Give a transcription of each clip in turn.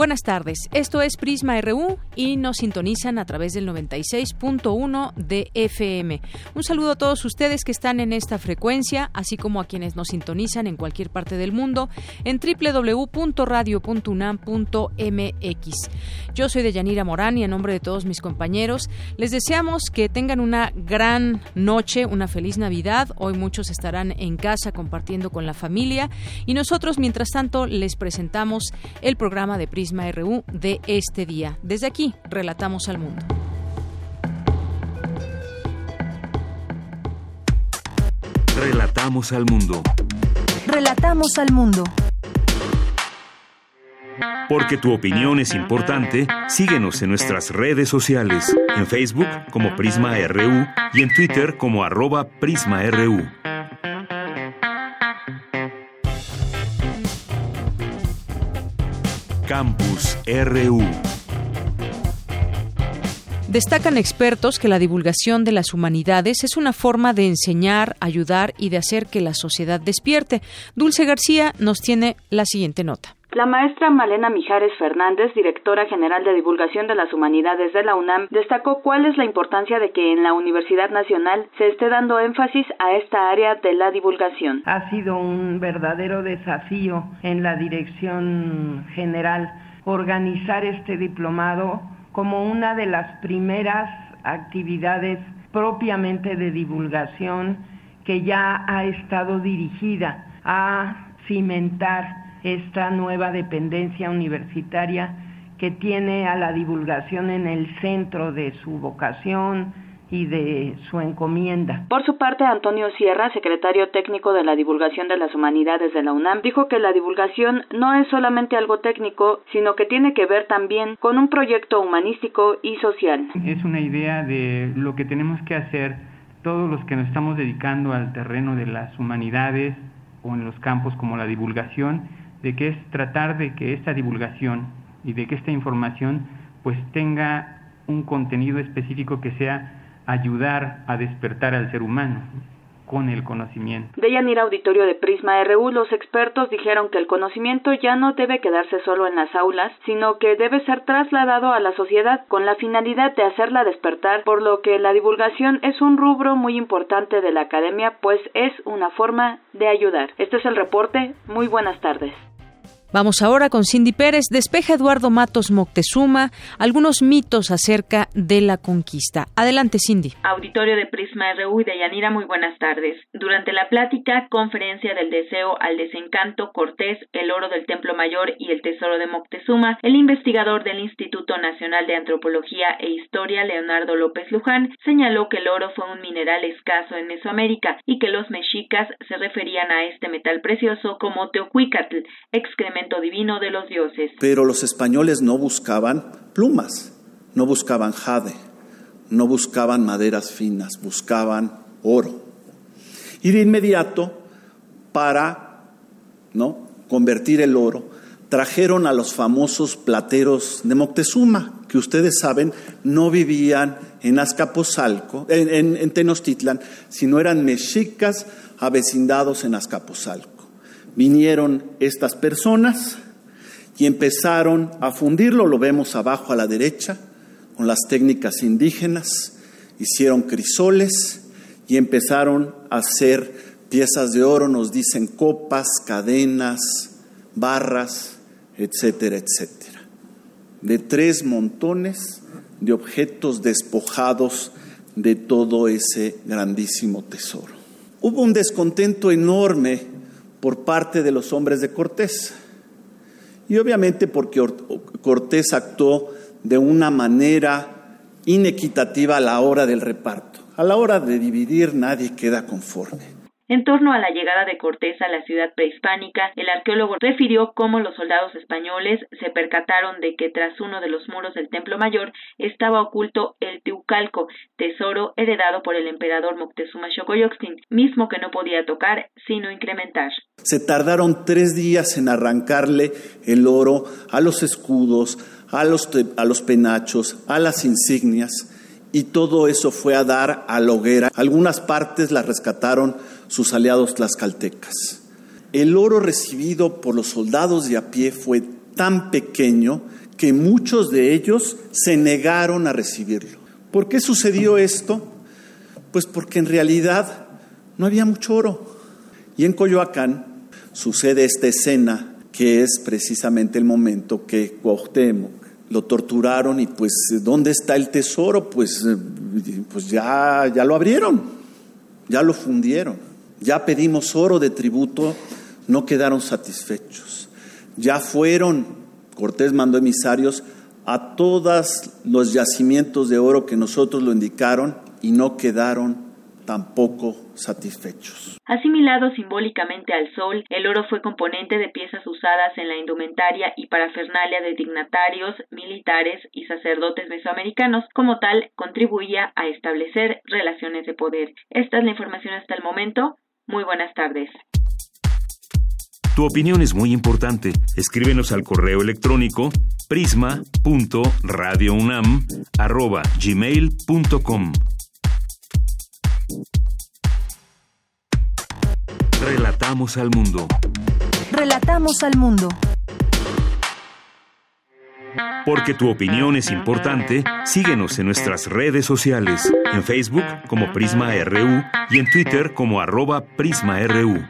Buenas tardes, esto es Prisma RU y nos sintonizan a través del 96.1 de FM. Un saludo a todos ustedes que están en esta frecuencia, así como a quienes nos sintonizan en cualquier parte del mundo en www.radio.unam.mx. Yo soy Deyanira Morán y en nombre de todos mis compañeros les deseamos que tengan una gran noche, una feliz Navidad. Hoy muchos estarán en casa compartiendo con la familia y nosotros mientras tanto les presentamos el programa de Prisma RU de este día. Desde aquí, relatamos al mundo. Relatamos al mundo. Relatamos al mundo. Porque tu opinión es importante, síguenos en nuestras redes sociales, en Facebook como Prisma RU y en Twitter como arroba PrismaRU. Campus RU. Destacan expertos que la divulgación de las humanidades es una forma de enseñar, ayudar y de hacer que la sociedad despierte. Dulce García nos tiene la siguiente nota. La maestra Malena Mijares Fernández, directora general de divulgación de las humanidades de la UNAM, destacó cuál es la importancia de que en la Universidad Nacional se esté dando énfasis a esta área de la divulgación. Ha sido un verdadero desafío en la dirección general organizar este diplomado como una de las primeras actividades propiamente de divulgación que ya ha estado dirigida a cimentar esta nueva dependencia universitaria que tiene a la divulgación en el centro de su vocación y de su encomienda. Por su parte, Antonio Sierra, secretario técnico de la divulgación de las humanidades de la UNAM, dijo que la divulgación no es solamente algo técnico, sino que tiene que ver también con un proyecto humanístico y social. Es una idea de lo que tenemos que hacer todos los que nos estamos dedicando al terreno de las humanidades o en los campos como la divulgación, de que es tratar de que esta divulgación y de que esta información pues tenga un contenido específico que sea ayudar a despertar al ser humano con el conocimiento. De Yanir Auditorio de Prisma RU, los expertos dijeron que el conocimiento ya no debe quedarse solo en las aulas, sino que debe ser trasladado a la sociedad con la finalidad de hacerla despertar, por lo que la divulgación es un rubro muy importante de la academia, pues es una forma de ayudar. Este es el reporte. Muy buenas tardes. Vamos ahora con Cindy Pérez. Despeja Eduardo Matos Moctezuma algunos mitos acerca de la conquista. Adelante, Cindy. Auditorio de Prisma RU y de Yanira, muy buenas tardes. Durante la plática Conferencia del Deseo al Desencanto, Cortés, el oro del Templo Mayor y el Tesoro de Moctezuma, el investigador del Instituto Nacional de Antropología e Historia, Leonardo López Luján, señaló que el oro fue un mineral escaso en Mesoamérica y que los mexicas se referían a este metal precioso como Teocuicatl, excremento divino de los dioses. Pero los españoles no buscaban plumas, no buscaban jade, no buscaban maderas finas, buscaban oro. Y de inmediato, para ¿no? convertir el oro, trajeron a los famosos plateros de Moctezuma, que ustedes saben no vivían en Azcapotzalco, en, en Tenochtitlan, sino eran mexicas avecindados en Azcapotzalco vinieron estas personas y empezaron a fundirlo, lo vemos abajo a la derecha, con las técnicas indígenas, hicieron crisoles y empezaron a hacer piezas de oro, nos dicen copas, cadenas, barras, etcétera, etcétera. De tres montones de objetos despojados de todo ese grandísimo tesoro. Hubo un descontento enorme por parte de los hombres de Cortés. y obviamente porque Cortés actuó de una manera inequitativa a la hora del reparto. A la hora de dividir nadie queda conforme. En torno a la llegada de Cortés a la ciudad prehispánica, el arqueólogo refirió cómo los soldados españoles se percataron de que tras uno de los muros del Templo Mayor estaba oculto el Teucalco, tesoro heredado por el emperador Moctezuma Xocoyotzin, mismo que no podía tocar sino incrementar. Se tardaron tres días en arrancarle el oro a los escudos, a los, a los penachos, a las insignias, y todo eso fue a dar a la hoguera. Algunas partes las rescataron sus aliados tlaxcaltecas. El oro recibido por los soldados de a pie fue tan pequeño que muchos de ellos se negaron a recibirlo. ¿Por qué sucedió esto? Pues porque en realidad no había mucho oro. Y en Coyoacán sucede esta escena que es precisamente el momento que Cuauhtémoc lo torturaron y pues ¿dónde está el tesoro? Pues, eh, pues ya, ya lo abrieron, ya lo fundieron. Ya pedimos oro de tributo, no quedaron satisfechos. Ya fueron, Cortés mandó emisarios a todos los yacimientos de oro que nosotros lo indicaron y no quedaron tampoco satisfechos. Asimilado simbólicamente al sol, el oro fue componente de piezas usadas en la indumentaria y parafernalia de dignatarios, militares y sacerdotes mesoamericanos. Como tal, contribuía a establecer relaciones de poder. Esta es la información hasta el momento. Muy buenas tardes. Tu opinión es muy importante. Escríbenos al correo electrónico prisma.radiounam@gmail.com. Relatamos al mundo. Relatamos al mundo. Porque tu opinión es importante, síguenos en nuestras redes sociales, en Facebook como Prisma RU y en Twitter como arroba PrismaRU.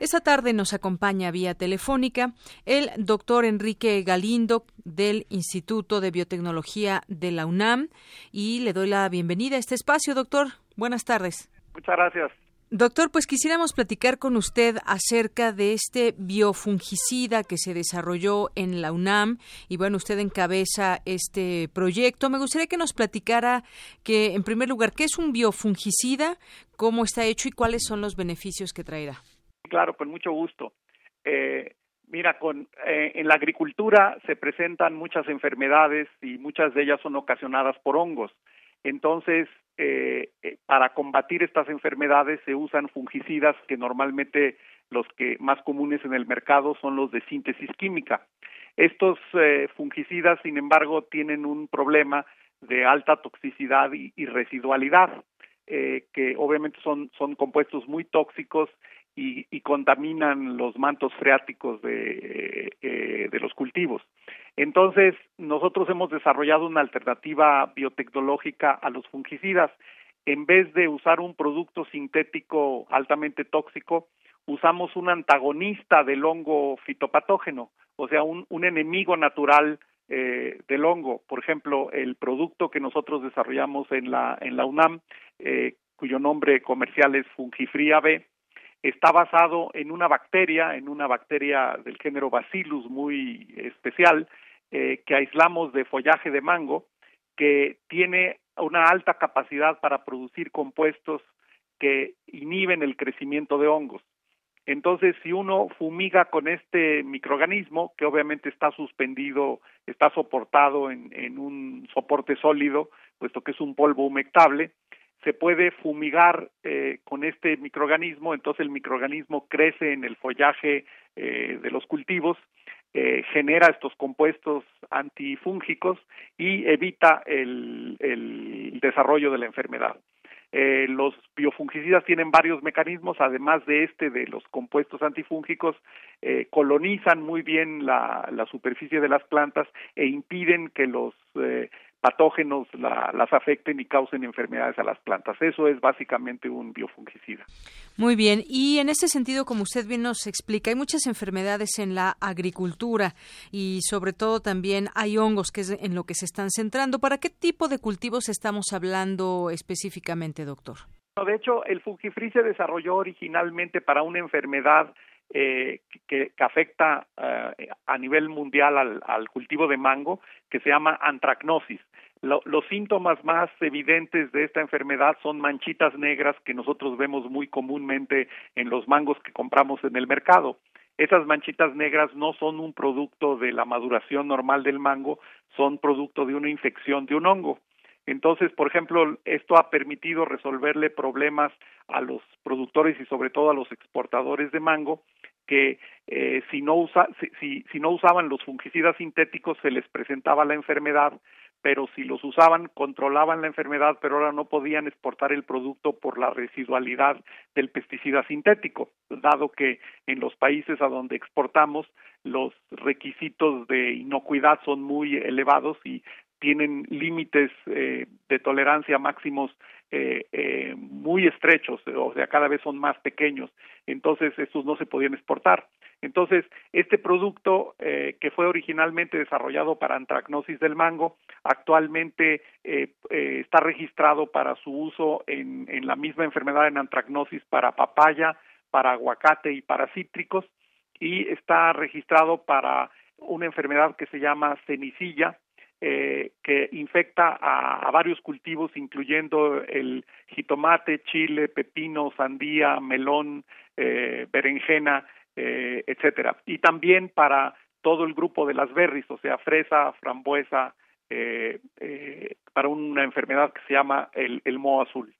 Esta tarde nos acompaña vía telefónica el doctor Enrique Galindo del Instituto de Biotecnología de la UNAM y le doy la bienvenida a este espacio, doctor. Buenas tardes. Muchas gracias. Doctor, pues quisiéramos platicar con usted acerca de este biofungicida que se desarrolló en la UNAM y bueno, usted encabeza este proyecto. Me gustaría que nos platicara que, en primer lugar, ¿qué es un biofungicida? ¿Cómo está hecho y cuáles son los beneficios que traerá? Claro, con mucho gusto. Eh, mira, con, eh, en la agricultura se presentan muchas enfermedades y muchas de ellas son ocasionadas por hongos. Entonces, eh, eh, para combatir estas enfermedades se usan fungicidas que normalmente los que más comunes en el mercado son los de síntesis química. Estos eh, fungicidas, sin embargo, tienen un problema de alta toxicidad y, residualidad, que obviamente son, son compuestos muy tóxicos y, contaminan los mantos freáticos de, eh, de los cultivos. Entonces, nosotros hemos desarrollado una alternativa biotecnológica a los fungicidas. En vez de usar un producto sintético altamente tóxico, usamos un antagonista del hongo fitopatógeno, o sea, un, un enemigo natural eh, del hongo. Por ejemplo, el producto que nosotros desarrollamos en la, en la UNAM, eh, cuyo nombre comercial es Fungifría B, está basado en una bacteria, en una bacteria del género Bacillus muy especial, eh, que aislamos de follaje de mango, que tiene una alta capacidad para producir compuestos que inhiben el crecimiento de hongos. Entonces, si uno fumiga con este microorganismo, que obviamente está suspendido, está soportado en, en un soporte sólido, puesto que es un polvo humectable, se puede fumigar eh, con este microorganismo, entonces el microorganismo crece en el follaje eh, de los cultivos, eh, genera estos compuestos antifúngicos y evita el, desarrollo de la enfermedad. los biofungicidas tienen varios mecanismos, además de este de los compuestos antifúngicos, colonizan muy bien la, la, superficie de las plantas e impiden que los patógenos las afecten y causen enfermedades a las plantas. Eso es básicamente un biofungicida. Muy bien, y en ese sentido, como usted bien nos explica, hay muchas enfermedades en la agricultura y sobre todo también hay hongos que es en lo que se están centrando. ¿Para qué tipo de cultivos estamos hablando específicamente, doctor? de hecho, el fungifri se desarrolló originalmente para una enfermedad eh, que, afecta eh, a nivel mundial al, cultivo de mango, que se llama antracnosis. Los síntomas más evidentes de esta enfermedad son manchitas negras que nosotros vemos muy comúnmente en los mangos que compramos en el mercado. Esas manchitas negras no son un producto de la maduración normal del mango, son producto de una infección de un hongo. Entonces, por ejemplo, esto ha permitido resolverle problemas a los productores y sobre todo a los exportadores de mango que eh, si, no usa, si, si no usaban los fungicidas sintéticos se les presentaba la enfermedad, pero si los usaban controlaban la enfermedad, pero ahora no podían exportar el producto por la residualidad del pesticida sintético, dado que en los países a donde exportamos los requisitos de inocuidad son muy elevados y tienen límites eh, de tolerancia máximos eh, eh, muy estrechos, o sea, cada vez son más pequeños, entonces estos no se podían exportar. Entonces, este producto que fue originalmente desarrollado para antracnosis del mango, actualmente está registrado para su uso en, en la misma enfermedad en antracnosis para papaya, para aguacate y para cítricos, y está registrado para una enfermedad que se llama cenicilla, eh, que infecta a, varios cultivos, incluyendo el jitomate, chile, pepino, sandía, melón, eh, berenjena, eh, etcétera. Y también para todo el grupo de las berries, o sea, fresa, frambuesa, eh, para una enfermedad que se llama el, el moho azul.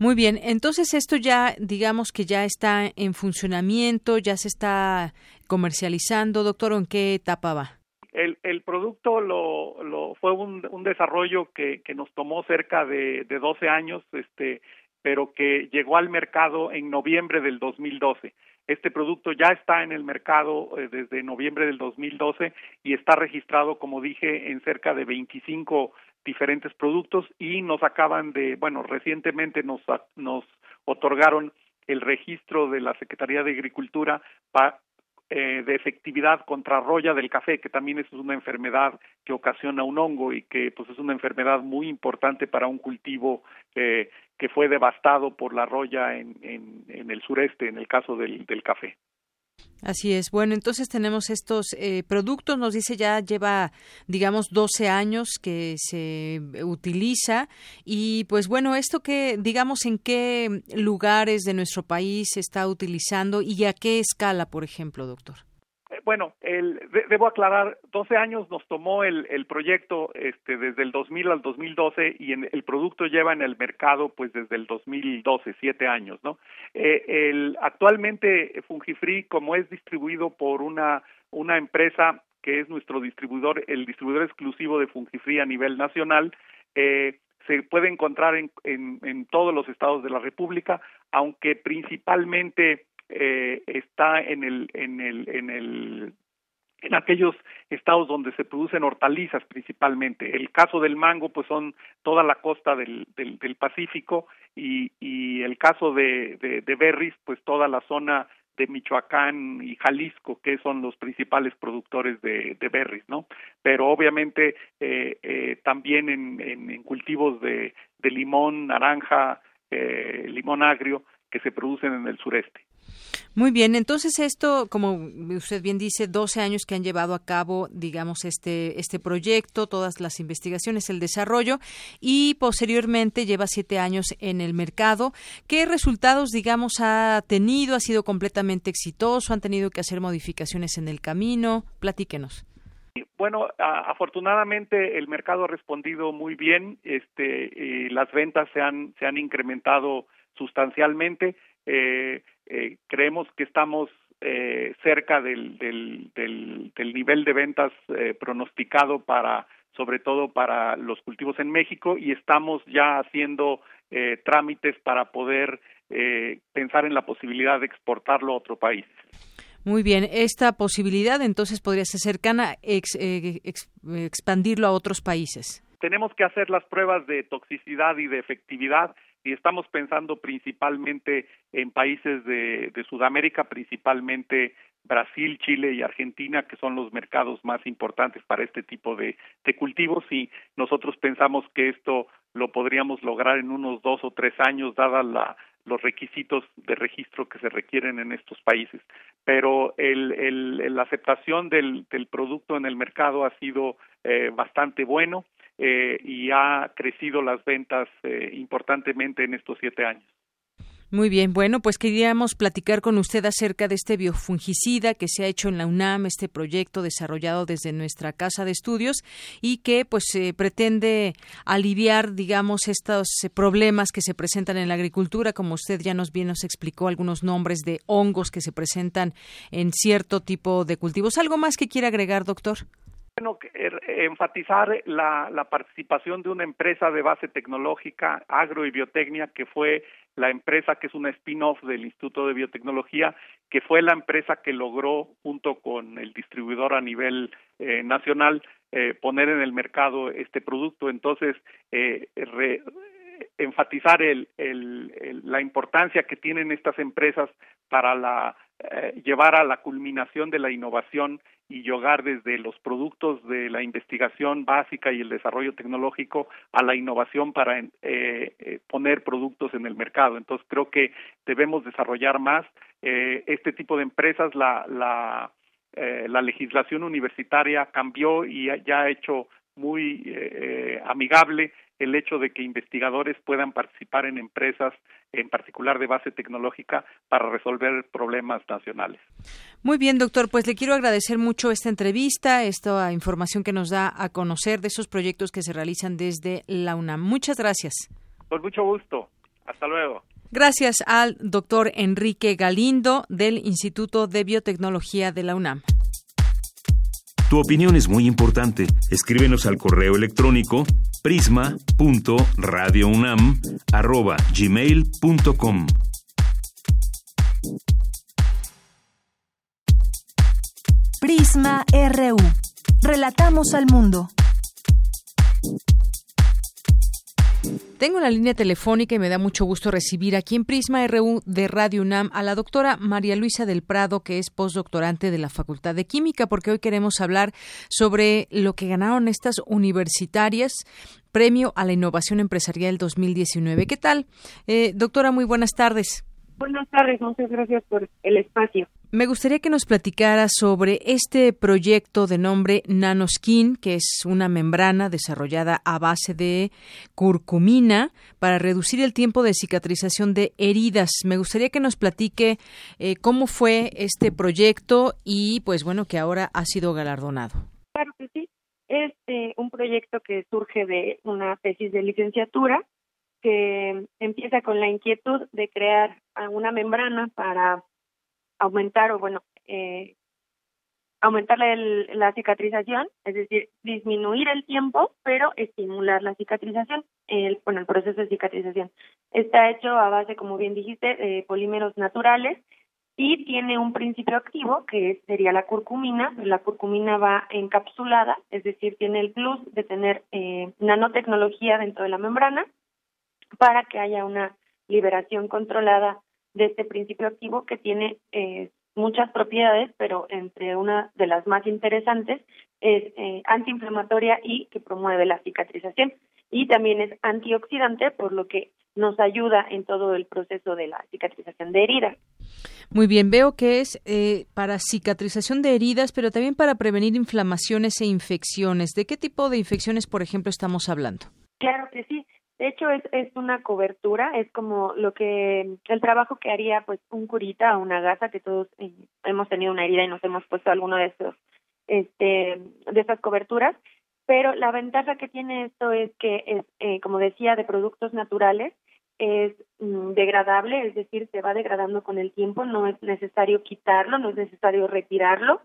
Muy bien, entonces esto ya digamos que ya está en funcionamiento, ya se está comercializando, doctor, ¿en qué etapa va? El, el producto lo, lo fue un, un desarrollo que, que nos tomó cerca de, de 12 años, este, pero que llegó al mercado en noviembre del 2012. Este producto ya está en el mercado eh, desde noviembre del 2012 y está registrado, como dije, en cerca de 25 diferentes productos y nos acaban de, bueno, recientemente nos, nos otorgaron el registro de la Secretaría de Agricultura para eh, de efectividad contra roya del café, que también es una enfermedad que ocasiona un hongo y que pues es una enfermedad muy importante para un cultivo eh, que fue devastado por la roya en, en, en el sureste, en el caso del, del café. Así es. Bueno, entonces tenemos estos eh, productos, nos dice ya lleva, digamos, 12 años que se utiliza. Y pues bueno, esto que, digamos, en qué lugares de nuestro país se está utilizando y a qué escala, por ejemplo, doctor bueno, el, debo aclarar, 12 años nos tomó el, el proyecto este, desde el 2000 al 2012 y en, el producto lleva en el mercado pues desde el 2012, siete años, ¿no? Eh, el, actualmente Fungifree, como es distribuido por una, una empresa que es nuestro distribuidor, el distribuidor exclusivo de Fungifree a nivel nacional, eh, se puede encontrar en, en, en todos los estados de la República, aunque principalmente eh, está en el en el en el en aquellos estados donde se producen hortalizas principalmente. El caso del mango, pues son toda la costa del, del, Pacífico y, el caso de, de, berries, pues toda la zona de Michoacán y Jalisco, que son los principales productores de, de berries, ¿no? Pero obviamente eh, eh, también en, en, en, cultivos de, de limón, naranja, eh, limón agrio, que se producen en el sureste. Muy bien, entonces esto, como usted bien dice, 12 años que han llevado a cabo, digamos, este, este proyecto, todas las investigaciones, el desarrollo, y posteriormente lleva siete años en el mercado. ¿Qué resultados, digamos, ha tenido? ¿Ha sido completamente exitoso? ¿Han tenido que hacer modificaciones en el camino? Platíquenos. Bueno, afortunadamente el mercado ha respondido muy bien, este, las ventas se han, se han incrementado sustancialmente. Eh, eh, creemos que estamos eh, cerca del, del, del, del, nivel de ventas eh, pronosticado para sobre todo para los cultivos en México y estamos ya haciendo eh, trámites para poder eh, pensar en la posibilidad de exportarlo a otro país. Muy bien, esta posibilidad entonces podría ser cercana ex, eh, ex, expandirlo a otros países. Tenemos que hacer las pruebas de toxicidad y de efectividad y estamos pensando principalmente en países de, de Sudamérica, principalmente Brasil, Chile y Argentina, que son los mercados más importantes para este tipo de, de, cultivos y nosotros pensamos que esto lo podríamos lograr en unos dos o tres años, dada la, los requisitos de registro que se requieren en estos países. Pero el, el, la aceptación del, del, producto en el mercado ha sido eh, bastante bueno eh, y ha crecido las ventas eh, importantemente en estos siete años. Muy bien, bueno, pues queríamos platicar con usted acerca de este biofungicida que se ha hecho en la UNAM, este proyecto desarrollado desde nuestra casa de estudios y que pues pretende aliviar, digamos, estos eh, problemas que se presentan en la agricultura, como usted ya nos bien nos explicó algunos nombres de hongos que se presentan en cierto tipo de cultivos. ¿Algo más que quiera agregar, doctor? Bueno, er, enfatizar la, la, participación de una empresa de base tecnológica, agro y biotecnia, que fue la empresa que es una spin-off del Instituto de Biotecnología, que fue la empresa que logró, junto con el distribuidor a nivel eh, nacional, eh, poner en el mercado este producto. Entonces, eh, enfatizar el, el, la importancia que tienen estas empresas para la, llevar a la culminación de la innovación y llegar desde los productos de la investigación básica y el desarrollo tecnológico a la innovación para eh, eh, poner productos en el mercado. Entonces creo que debemos desarrollar más eh, este tipo de empresas. La, la, la legislación universitaria cambió y ya ha hecho muy amigable el hecho de que investigadores puedan participar en empresas, en particular de base tecnológica, para resolver problemas nacionales. Muy bien, doctor. Pues le quiero agradecer mucho esta entrevista, esta información que nos da a conocer de esos proyectos que se realizan desde la UNAM. Muchas gracias. Con mucho gusto. Hasta luego. Gracias al doctor Enrique Galindo del Instituto de Biotecnología de la UNAM. Tu opinión es muy importante. Escríbenos al correo electrónico prisma.radiounam@gmail.com. Prisma RU. Relatamos al mundo. Tengo la línea telefónica y me da mucho gusto recibir aquí en Prisma RU de Radio UNAM a la doctora María Luisa del Prado, que es postdoctorante de la Facultad de Química, porque hoy queremos hablar sobre lo que ganaron estas universitarias Premio a la Innovación Empresarial 2019. ¿Qué tal? Eh, doctora, muy buenas tardes. Buenas tardes, muchas gracias por el espacio. Me gustaría que nos platicara sobre este proyecto de nombre Nanoskin, que es una membrana desarrollada a base de curcumina para reducir el tiempo de cicatrización de heridas. Me gustaría que nos platique eh, cómo fue este proyecto y, pues bueno, que ahora ha sido galardonado. Claro que sí. Es eh, un proyecto que surge de una tesis de licenciatura que empieza con la inquietud de crear una membrana para aumentar o bueno eh, aumentar la cicatrización, es decir, disminuir el tiempo, pero estimular la cicatrización, el, bueno, el proceso de cicatrización. Está hecho a base, como bien dijiste, de polímeros naturales y tiene un principio activo que sería la curcumina. La curcumina va encapsulada, es decir, tiene el plus de tener eh, nanotecnología dentro de la membrana para que haya una liberación controlada de este principio activo que tiene eh, muchas propiedades, pero entre una de las más interesantes es eh, antiinflamatoria y que promueve la cicatrización. Y también es antioxidante, por lo que nos ayuda en todo el proceso de la cicatrización de heridas. Muy bien, veo que es eh, para cicatrización de heridas, pero también para prevenir inflamaciones e infecciones. ¿De qué tipo de infecciones, por ejemplo, estamos hablando? Claro que sí. De hecho, es, es una cobertura, es como lo que, el trabajo que haría pues un curita o una gasa, que todos eh, hemos tenido una herida y nos hemos puesto alguno de estos, este, de estas coberturas. Pero la ventaja que tiene esto es que es, eh, como decía, de productos naturales, es mm, degradable, es decir, se va degradando con el tiempo, no es necesario quitarlo, no es necesario retirarlo,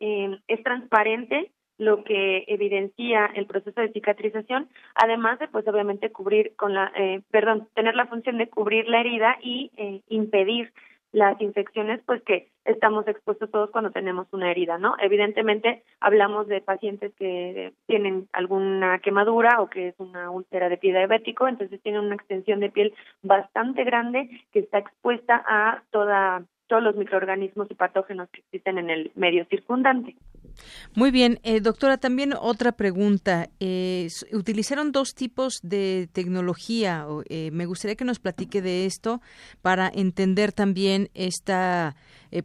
eh, es transparente, lo que evidencia el proceso de cicatrización, además de pues obviamente cubrir con la, eh, perdón, tener la función de cubrir la herida y eh, impedir las infecciones pues que estamos expuestos todos cuando tenemos una herida, ¿no? Evidentemente hablamos de pacientes que tienen alguna quemadura o que es una úlcera de pie diabético, entonces tienen una extensión de piel bastante grande que está expuesta a toda todos los microorganismos y patógenos que existen en el medio circundante. Muy bien, eh, doctora, también otra pregunta. Eh, utilizaron dos tipos de tecnología. Eh, me gustaría que nos platique de esto para entender también esta,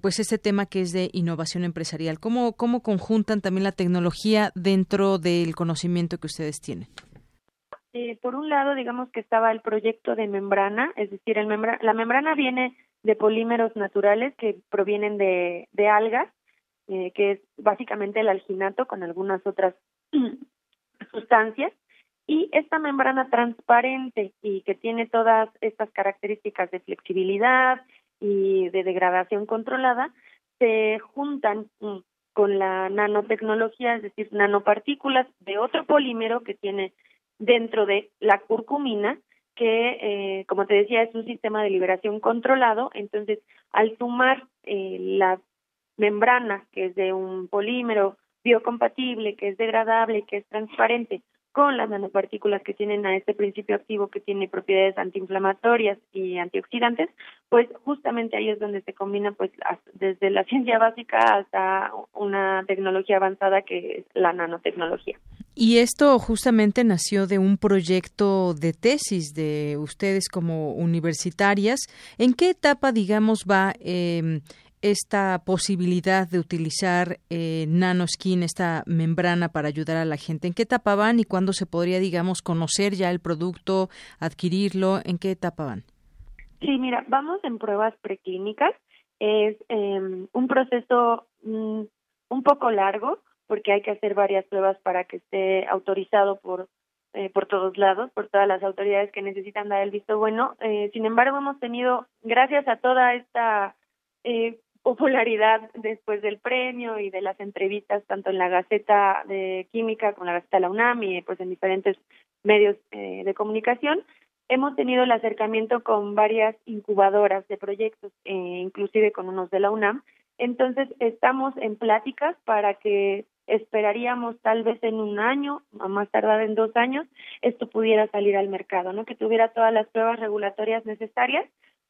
pues este tema que es de innovación empresarial. ¿Cómo, ¿Cómo conjuntan también la tecnología dentro del conocimiento que ustedes tienen? por un lado, digamos que estaba el proyecto de membrana, es decir, el la membrana viene de polímeros naturales que provienen de, de algas eh, que es básicamente el alginato con algunas otras sustancias. Y esta membrana transparente y que tiene todas estas características de flexibilidad y de degradación controlada, se juntan mm, con la nanotecnología, es decir, nanopartículas de otro polímero que tiene dentro de la curcumina, que, eh, como te decía, es un sistema de liberación controlado. Entonces, al sumar eh, las membrana, que es de un polímero biocompatible, que es degradable, que es transparente, con las nanopartículas que tienen a este principio activo que tiene propiedades antiinflamatorias y antioxidantes, pues justamente ahí es donde se combina pues desde la ciencia básica hasta una tecnología avanzada que es la nanotecnología. Y esto justamente nació de un proyecto de tesis de ustedes como universitarias. ¿En qué etapa, digamos, va eh, esta posibilidad de utilizar eh, nanoskin, esta membrana para ayudar a la gente? ¿En qué etapa van y cuándo se podría, digamos, conocer ya el producto, adquirirlo? ¿En qué etapa van? Sí, mira, vamos en pruebas preclínicas. Es em, un proceso mm, un poco largo porque hay que hacer varias pruebas para que esté autorizado por eh, por todos lados, por todas las autoridades que necesitan dar el visto bueno. Eh, sin embargo, hemos tenido, gracias a toda esta eh, popularidad después del premio y de las entrevistas tanto en la Gaceta de Química como en la Gaceta de la UNAM y pues en diferentes medios eh, de comunicación, hemos tenido el acercamiento con varias incubadoras de proyectos, eh, inclusive con unos de la UNAM. Entonces estamos en pláticas para que esperaríamos tal vez en un año, a más tardar en dos años, esto pudiera salir al mercado, ¿no? Que tuviera todas las pruebas regulatorias necesarias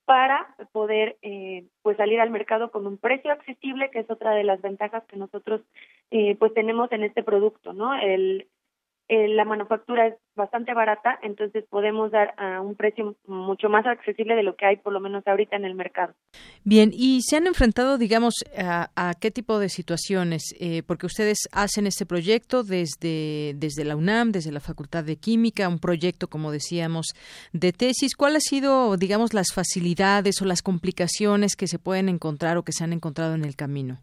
para poder eh, pues salir al mercado con un precio accesible que es otra de las ventajas que nosotros eh, pues tenemos en este producto no el eh, la manufactura es bastante barata, entonces podemos dar a un precio mucho más accesible de lo que hay por lo menos ahorita en el mercado. Bien, ¿y se han enfrentado, digamos, a, qué tipo de situaciones? Eh, porque ustedes hacen este proyecto desde, desde la UNAM, desde la Facultad de Química, un proyecto, como decíamos, de tesis. ¿Cuál ha sido, digamos, las facilidades o las complicaciones que se pueden encontrar o que se han encontrado en el camino?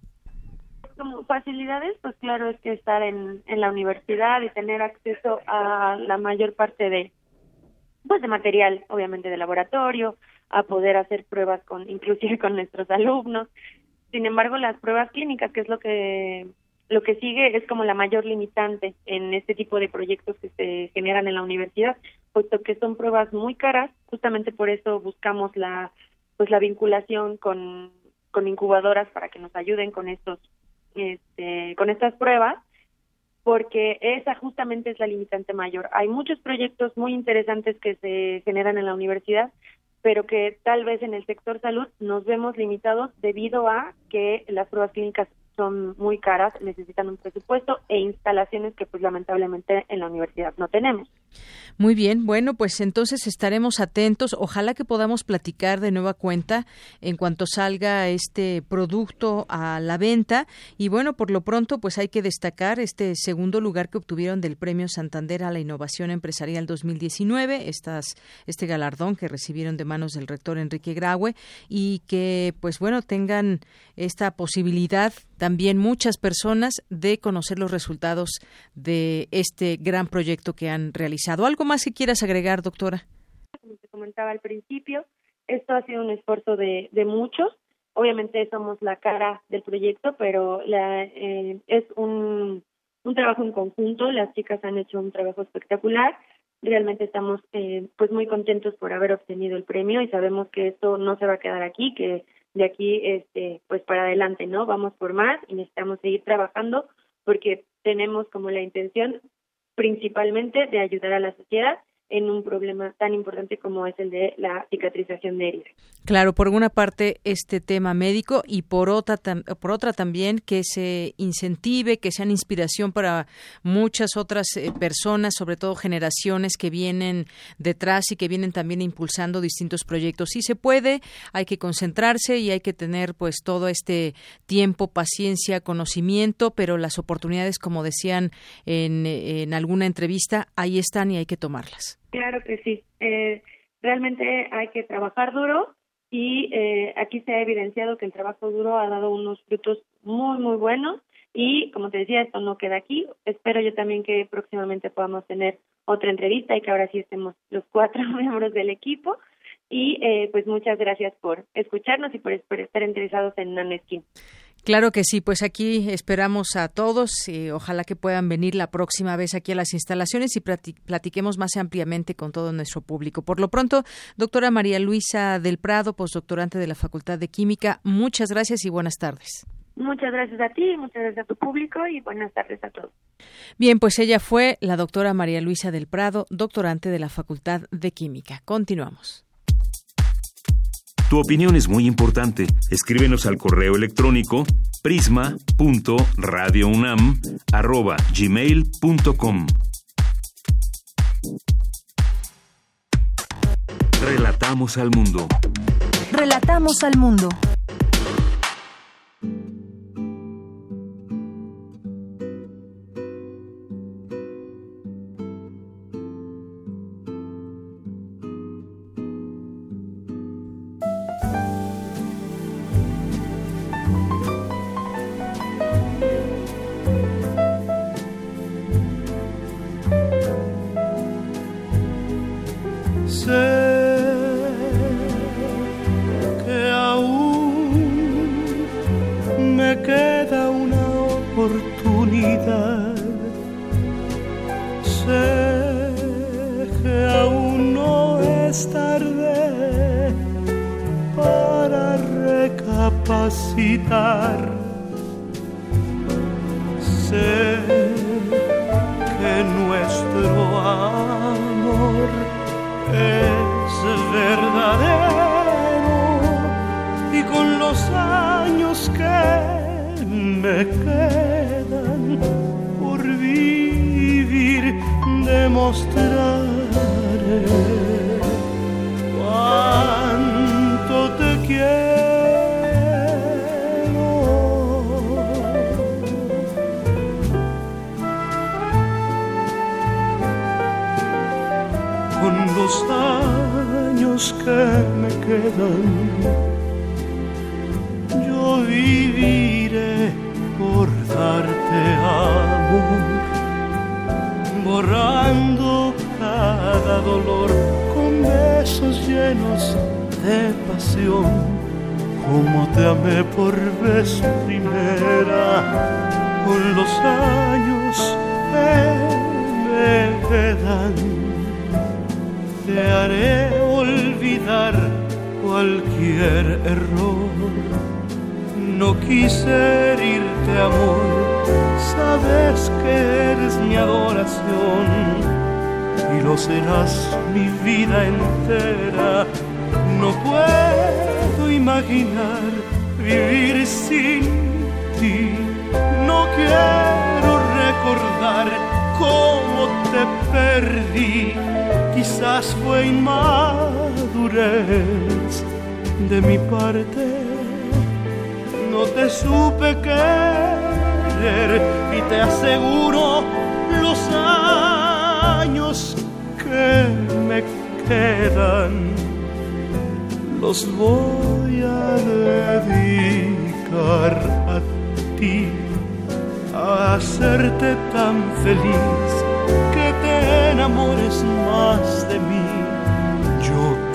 Como facilidades, pues claro, es que estar en, en la universidad y tener acceso a la mayor parte de, pues de material, obviamente de laboratorio, a poder hacer pruebas con, inclusive con nuestros alumnos. Sin embargo, las pruebas clínicas, que es lo que lo que sigue es como la mayor limitante en este tipo de proyectos que se generan en la universidad, puesto que son pruebas muy caras, justamente por eso buscamos la pues la vinculación con con incubadoras para que nos ayuden con estos este, con estas pruebas, porque esa justamente es la limitante mayor. Hay muchos proyectos muy interesantes que se generan en la universidad, pero que tal vez en el sector salud nos vemos limitados debido a que las pruebas clínicas son muy caras, necesitan un presupuesto e instalaciones que pues lamentablemente en la universidad no tenemos. Muy bien, bueno, pues entonces estaremos atentos. Ojalá que podamos platicar de nueva cuenta en cuanto salga este producto a la venta. Y bueno, por lo pronto, pues hay que destacar este segundo lugar que obtuvieron del Premio Santander a la Innovación Empresarial 2019, estas, este galardón que recibieron de manos del rector Enrique Graue y que, pues bueno, tengan esta posibilidad también muchas personas de conocer los resultados de este gran proyecto que han realizado. ¿Algo más que quieras agregar, doctora? Como te comentaba al principio, esto ha sido un esfuerzo de, muchos. Obviamente somos la cara del proyecto, pero la, eh, es un, un trabajo en conjunto. Las chicas han hecho un trabajo espectacular. Realmente estamos eh, pues muy contentos por haber obtenido el premio y sabemos que esto no se va a quedar aquí, que de aquí este pues para adelante, ¿no? Vamos por más y necesitamos seguir trabajando porque tenemos como la intención principalmente de ayudar a la sociedad en un problema tan importante como es el de la cicatrización de heridas. Claro, por una parte este tema médico y por otra por otra también que se incentive, que sean inspiración para muchas otras eh, personas, sobre todo generaciones que vienen detrás y que vienen también impulsando distintos proyectos. Si se puede, hay que concentrarse y hay que tener pues todo este tiempo, paciencia, conocimiento, pero las oportunidades, como decían en alguna entrevista, ahí están y hay que tomarlas. Claro que sí. Eh, realmente hay que trabajar duro y eh, aquí se ha evidenciado que el trabajo duro ha dado unos frutos muy, muy buenos y como te decía, esto no queda aquí. Espero yo también que próximamente podamos tener otra entrevista y que ahora sí estemos los cuatro miembros del equipo. Y eh, pues muchas gracias por escucharnos y por, estar interesados en Naneskin. Claro que sí, pues aquí esperamos a todos y ojalá que puedan venir la próxima vez aquí a las instalaciones y platiquemos más ampliamente con todo nuestro público. Por lo pronto, doctora María Luisa del Prado, postdoctorante de la Facultad de Química, muchas gracias y buenas tardes. Muchas gracias a ti, muchas gracias a tu público y buenas tardes a todos. Bien, pues ella fue la doctora María Luisa del Prado, doctorante de la Facultad de Química. Continuamos. Tu opinión es muy importante. Escríbenos al correo electrónico prisma.radiounam@gmail.com. Relatamos al mundo. Relatamos al mundo. capacitar. Sé que nuestro amor es verdadero y con los años que me quedan por vivir demostraré cuánto te quiero. se me quedan. Yo viviré por darte amor, borrando cada dolor con besos llenos de pasión. Como te amé por vez primera, con los años que me quedan, te haré cualquier error. No quise herirte, amor, sabes que eres mi adoración y lo serás mi vida entera. No puedo imaginar vivir sin ti, no quiero recordar cómo te perdí, quizás fue inmado de mi parte. No te supe querer y te aseguro los años que me quedan los voy a dedicar a ti, a hacerte tan feliz que te enamores más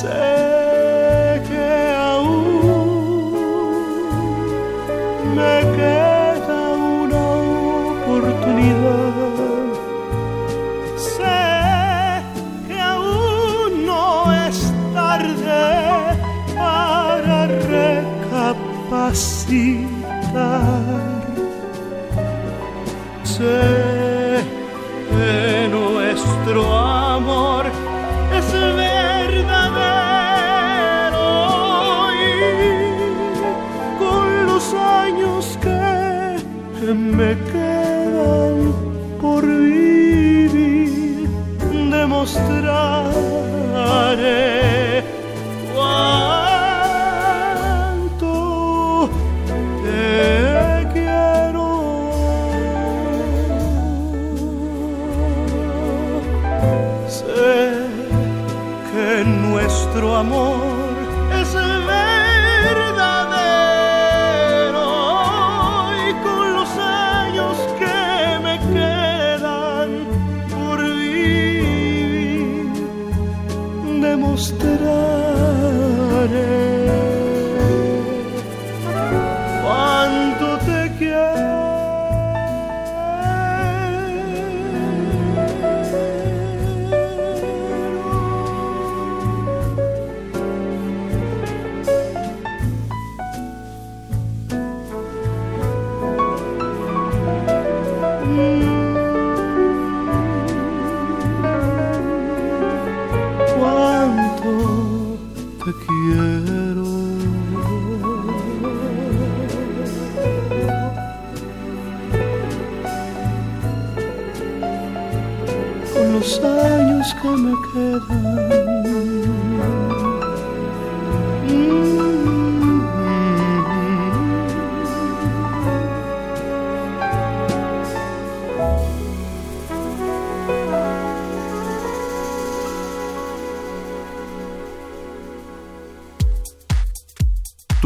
sé que aún me queda una oportunidad. Sé que aún no es tarde para recapacitar. Quiero. Que nuestro amor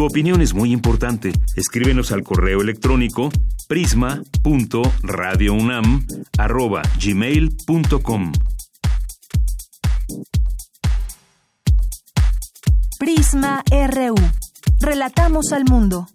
Tu opinión es muy importante. Escríbenos al correo electrónico prisma.radiounam@gmail.com. Prisma RU. Relatamos al mundo.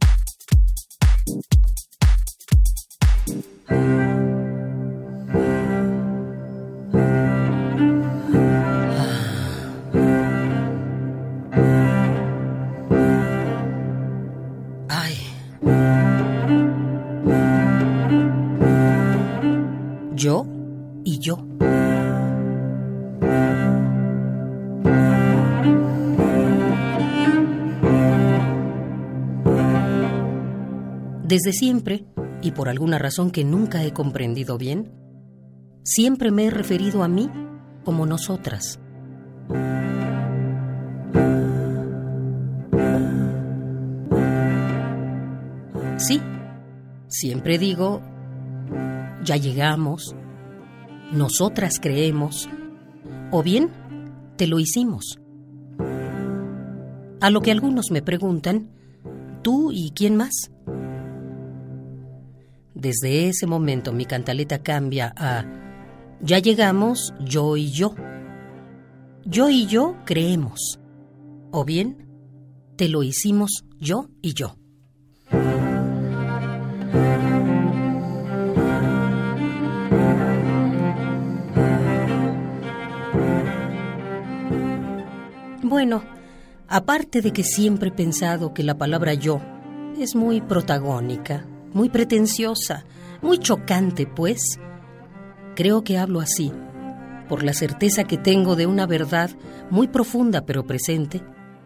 Desde siempre, y por alguna razón que nunca he comprendido bien, siempre me he referido a mí como nosotras. Sí, siempre digo, ya llegamos, nosotras creemos, o bien, te lo hicimos. A lo que algunos me preguntan, ¿tú y quién más? Desde ese momento mi cantaleta cambia a, ya llegamos, yo y yo. Yo y yo creemos. O bien, te lo hicimos yo y yo. Bueno, aparte de que siempre he pensado que la palabra yo es muy protagónica, muy pretenciosa, muy chocante, pues, creo que hablo así, por la certeza que tengo de una verdad muy profunda pero presente,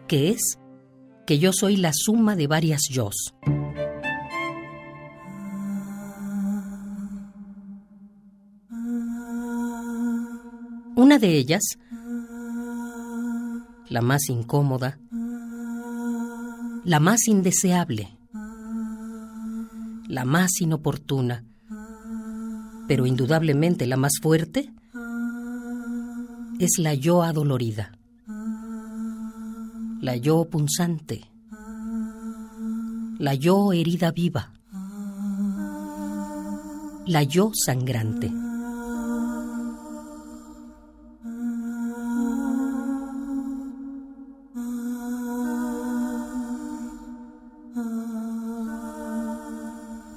que es que yo soy la suma de varias yos. Una de ellas, la más incómoda, la más indeseable, la más inoportuna, pero indudablemente la más fuerte, es la yo adolorida, la yo punzante, la yo herida viva, la yo sangrante.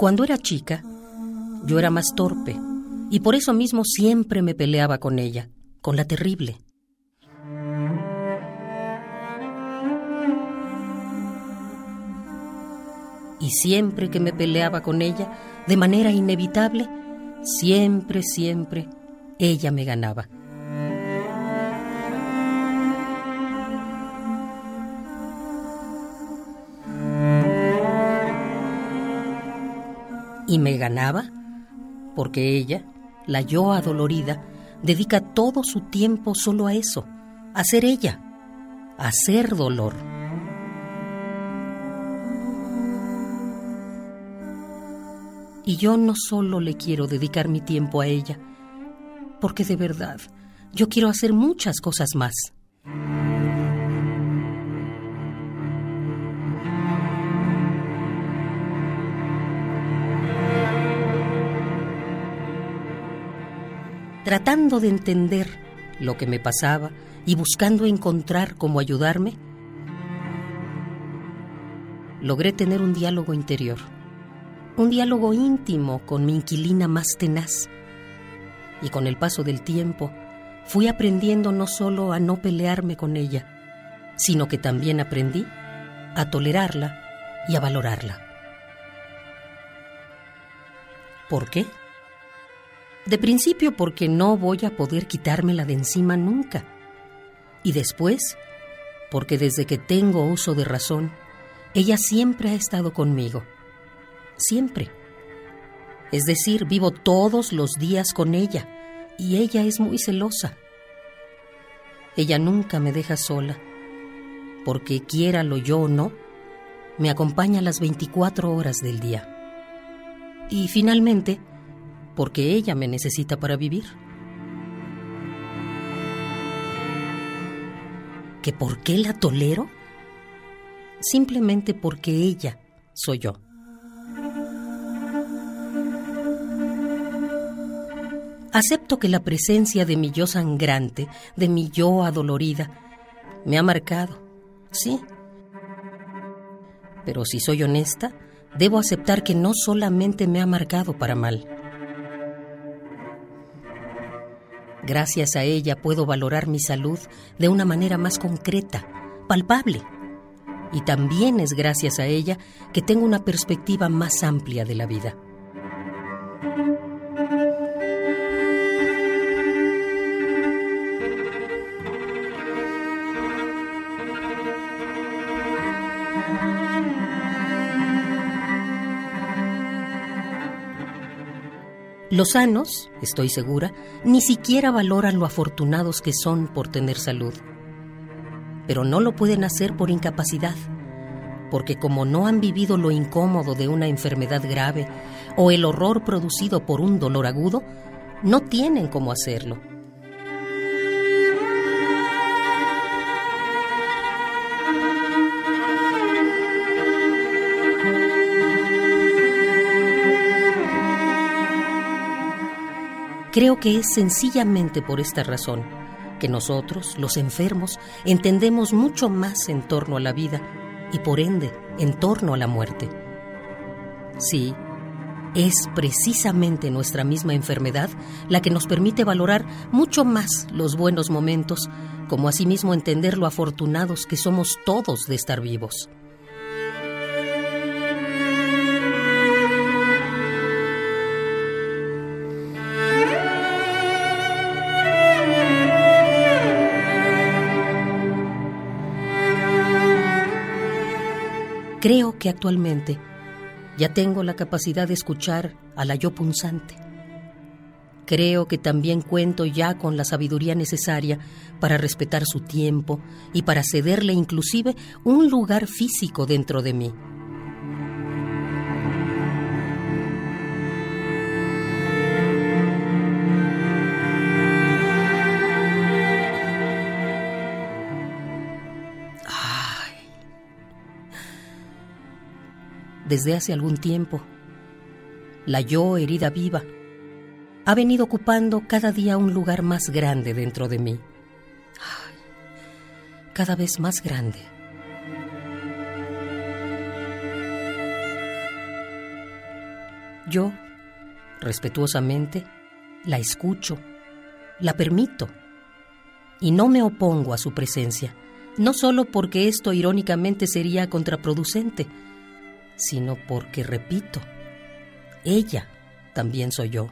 Cuando era chica, yo era más torpe y por eso mismo siempre me peleaba con ella, con la terrible. Y siempre que me peleaba con ella, de manera inevitable, siempre, siempre, ella me ganaba. Y me ganaba porque ella, la yo adolorida, dedica todo su tiempo solo a eso, a ser ella, a ser dolor. Y yo no solo le quiero dedicar mi tiempo a ella, porque de verdad, yo quiero hacer muchas cosas más. Tratando de entender lo que me pasaba y buscando encontrar cómo ayudarme, logré tener un diálogo interior, un diálogo íntimo con mi inquilina más tenaz. Y con el paso del tiempo fui aprendiendo no solo a no pelearme con ella, sino que también aprendí a tolerarla y a valorarla. ¿Por qué? De principio porque no voy a poder quitármela de encima nunca. Y después porque desde que tengo uso de razón, ella siempre ha estado conmigo. Siempre. Es decir, vivo todos los días con ella y ella es muy celosa. Ella nunca me deja sola, porque quiéralo yo o no, me acompaña las 24 horas del día. Y finalmente, porque ella me necesita para vivir. ¿Que por qué la tolero? Simplemente porque ella soy yo. Acepto que la presencia de mi yo sangrante, de mi yo adolorida, me ha marcado, sí. Pero si soy honesta, debo aceptar que no solamente me ha marcado para mal. Gracias a ella puedo valorar mi salud de una manera más concreta, palpable. Y también es gracias a ella que tengo una perspectiva más amplia de la vida. Los sanos, estoy segura, ni siquiera valoran lo afortunados que son por tener salud. Pero no lo pueden hacer por incapacidad, porque como no han vivido lo incómodo de una enfermedad grave o el horror producido por un dolor agudo, no tienen cómo hacerlo. Creo que es sencillamente por esta razón que nosotros, los enfermos, entendemos mucho más en torno a la vida y por ende en torno a la muerte. Sí, es precisamente nuestra misma enfermedad la que nos permite valorar mucho más los buenos momentos, como asimismo entender lo afortunados que somos todos de estar vivos. Creo que actualmente ya tengo la capacidad de escuchar a la yo punzante. Creo que también cuento ya con la sabiduría necesaria para respetar su tiempo y para cederle inclusive un lugar físico dentro de mí. Desde hace algún tiempo. La yo herida viva ha venido ocupando cada día un lugar más grande dentro de mí. cada vez más grande. Yo, respetuosamente, la escucho, la permito y no me opongo a su presencia, no solo porque esto irónicamente sería contraproducente, sino porque, repito, ella también soy yo.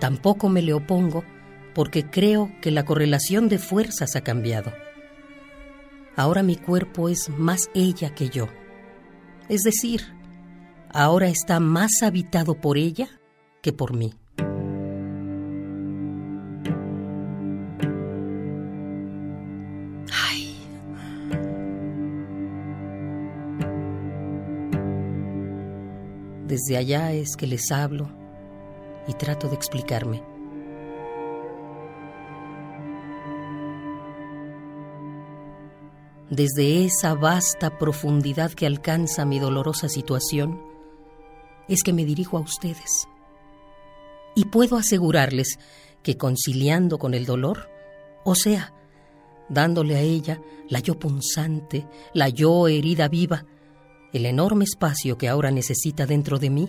Tampoco me le opongo porque creo que la correlación de fuerzas ha cambiado. Ahora mi cuerpo es más ella que yo. Es decir, ahora está más habitado por ella que por mí. Desde allá es que les hablo y trato de explicarme. Desde esa vasta profundidad que alcanza mi dolorosa situación, es que me dirijo a ustedes. Y puedo asegurarles que conciliando con el dolor, o sea, dándole a ella la yo punzante, la yo herida viva, el enorme espacio que ahora necesita dentro de mí,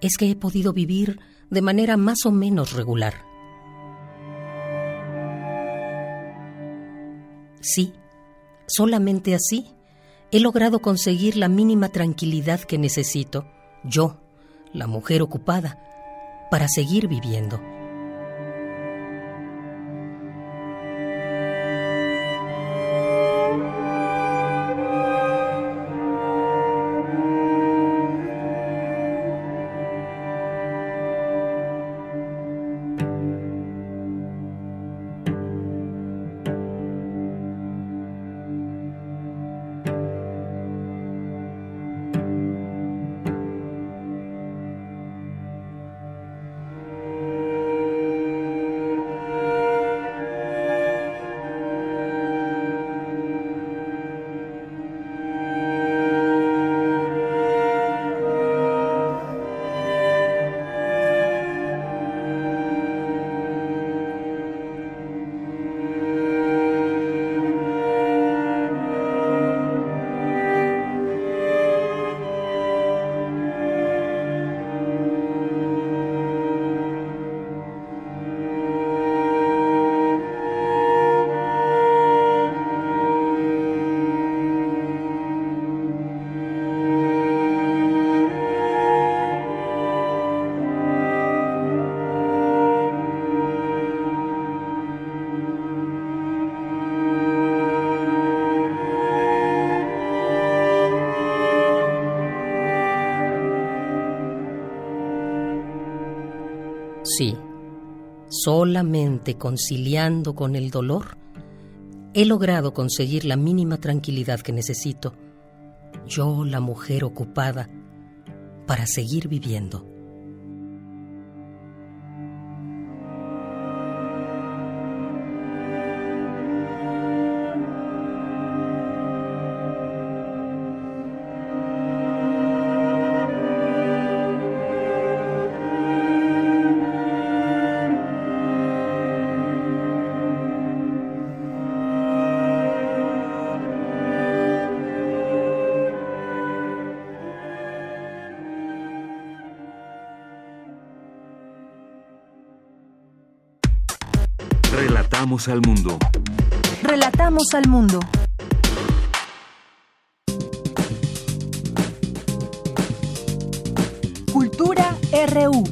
es que he podido vivir de manera más o menos regular. Sí, solamente así he logrado conseguir la mínima tranquilidad que necesito, yo, la mujer ocupada, para seguir viviendo. Solamente conciliando con el dolor, he logrado conseguir la mínima tranquilidad que necesito, yo la mujer ocupada, para seguir viviendo. Relatamos al mundo. Relatamos al mundo. Cultura RU.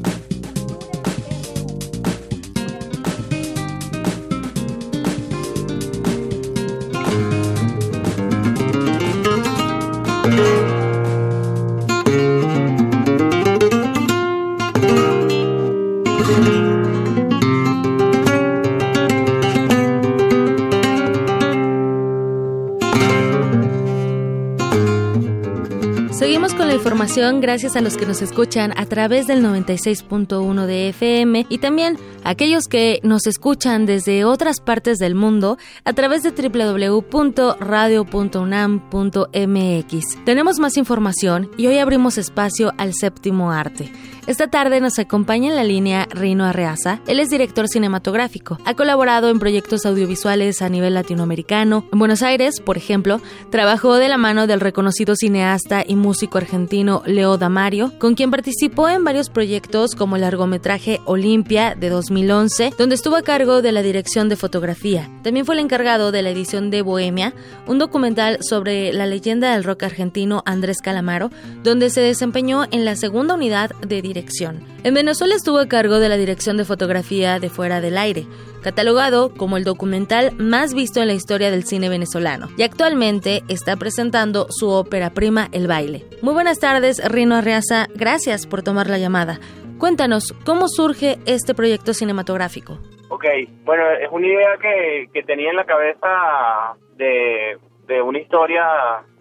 Gracias a los que nos escuchan a través del 96.1 de FM y también aquellos que nos escuchan desde otras partes del mundo a través de www.radio.unam.mx. Tenemos más información y hoy abrimos espacio al séptimo arte. Esta tarde nos acompaña en la línea Rino Arreaza. Él es director cinematográfico. Ha colaborado en proyectos audiovisuales a nivel latinoamericano. En Buenos Aires, por ejemplo, trabajó de la mano del reconocido cineasta y músico argentino Leo Damario, con quien participó en varios proyectos como el largometraje Olimpia de 2011, donde estuvo a cargo de la dirección de fotografía. También fue el encargado de la edición de Bohemia, un documental sobre la leyenda del rock argentino Andrés Calamaro, donde se desempeñó en la segunda unidad de dirección. En Venezuela estuvo a cargo de la dirección de fotografía de Fuera del Aire, catalogado como el documental más visto en la historia del cine venezolano, y actualmente está presentando su ópera prima El baile. Muy buenas tardes, Rino Arreaza, gracias por tomar la llamada. Cuéntanos, ¿cómo surge este proyecto cinematográfico? Ok, bueno, es una idea que, que tenía en la cabeza de, de una historia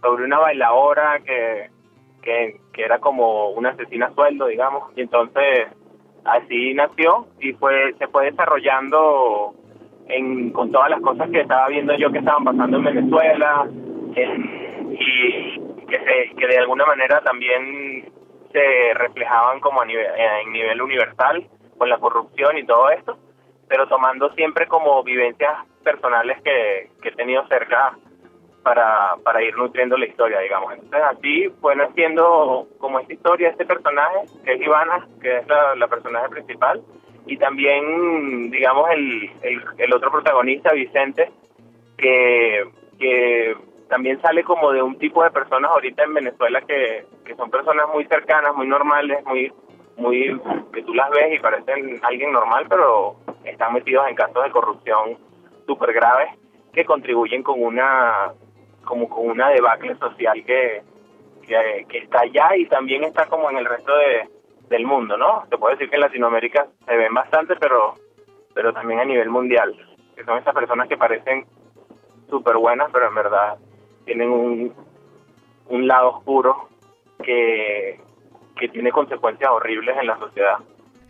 sobre una bailadora que, que, que era como una asesina a sueldo, digamos, y entonces así nació y fue se fue desarrollando en, con todas las cosas que estaba viendo yo que estaban pasando en Venezuela y que, se, que de alguna manera también se reflejaban como a nivel, en nivel universal con la corrupción y todo esto, pero tomando siempre como vivencias personales que, que he tenido cerca para, para ir nutriendo la historia, digamos. Entonces así fue naciendo como esta historia, este personaje, que es Ivana, que es la, personaje principal, y también, digamos, el, el, otro protagonista, Vicente, que, que también sale como de un tipo de personas ahorita en Venezuela que, que son personas muy cercanas, muy normales, muy muy que tú las ves y parecen alguien normal, pero están metidos en casos de corrupción súper graves que contribuyen con una como con una debacle social que, que, está allá y también está como en el resto de, del mundo, ¿no? Se puede decir que en Latinoamérica se ven bastante, pero, pero también a nivel mundial, que son esas personas que parecen súper buenas, pero en verdad tienen un, un lado oscuro que, que tiene consecuencias horribles en la sociedad.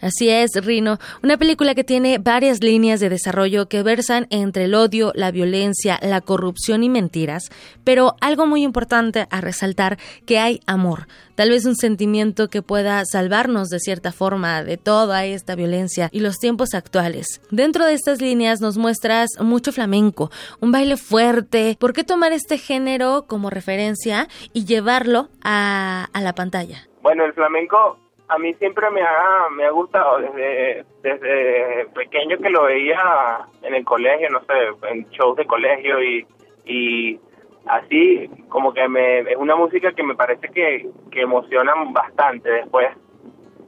Así es, Rino, una película que tiene varias líneas de desarrollo que versan entre el odio, la violencia, la corrupción y mentiras, pero algo muy importante a resaltar que hay amor, tal vez un sentimiento que pueda salvarnos de cierta forma de toda esta violencia y los tiempos actuales. Dentro de estas líneas nos muestras mucho flamenco, un baile fuerte. ¿Por qué tomar este género como referencia y llevarlo a, a la pantalla? Bueno, el flamenco a mí siempre me ha, me ha gustado desde, desde pequeño que lo veía en el colegio, no sé, en shows de colegio y, y así como que me, es una música que me parece que, que emociona bastante después.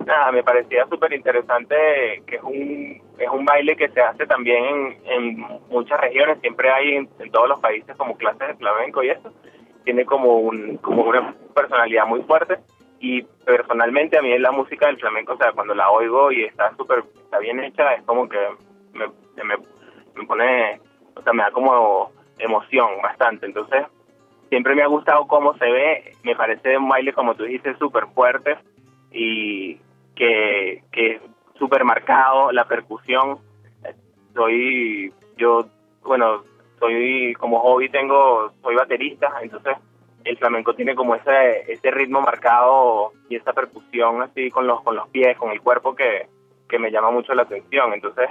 Nada, me parecía súper interesante que es un, es un baile que se hace también en, en muchas regiones, siempre hay en, en todos los países como clases de flamenco y eso. Tiene como, un, como una personalidad muy fuerte y personalmente a mí la música del flamenco, o sea, cuando la oigo y está súper, está bien hecha, es como que me, me, me pone, o sea, me da como emoción bastante. Entonces, siempre me ha gustado cómo se ve, me parece un baile, como tú dijiste, súper fuerte y que, que súper marcado, la percusión. Soy, yo, bueno, soy como hobby, tengo, soy baterista, entonces el flamenco tiene como ese, ese ritmo marcado y esa percusión así con los, con los pies, con el cuerpo que, que me llama mucho la atención. Entonces,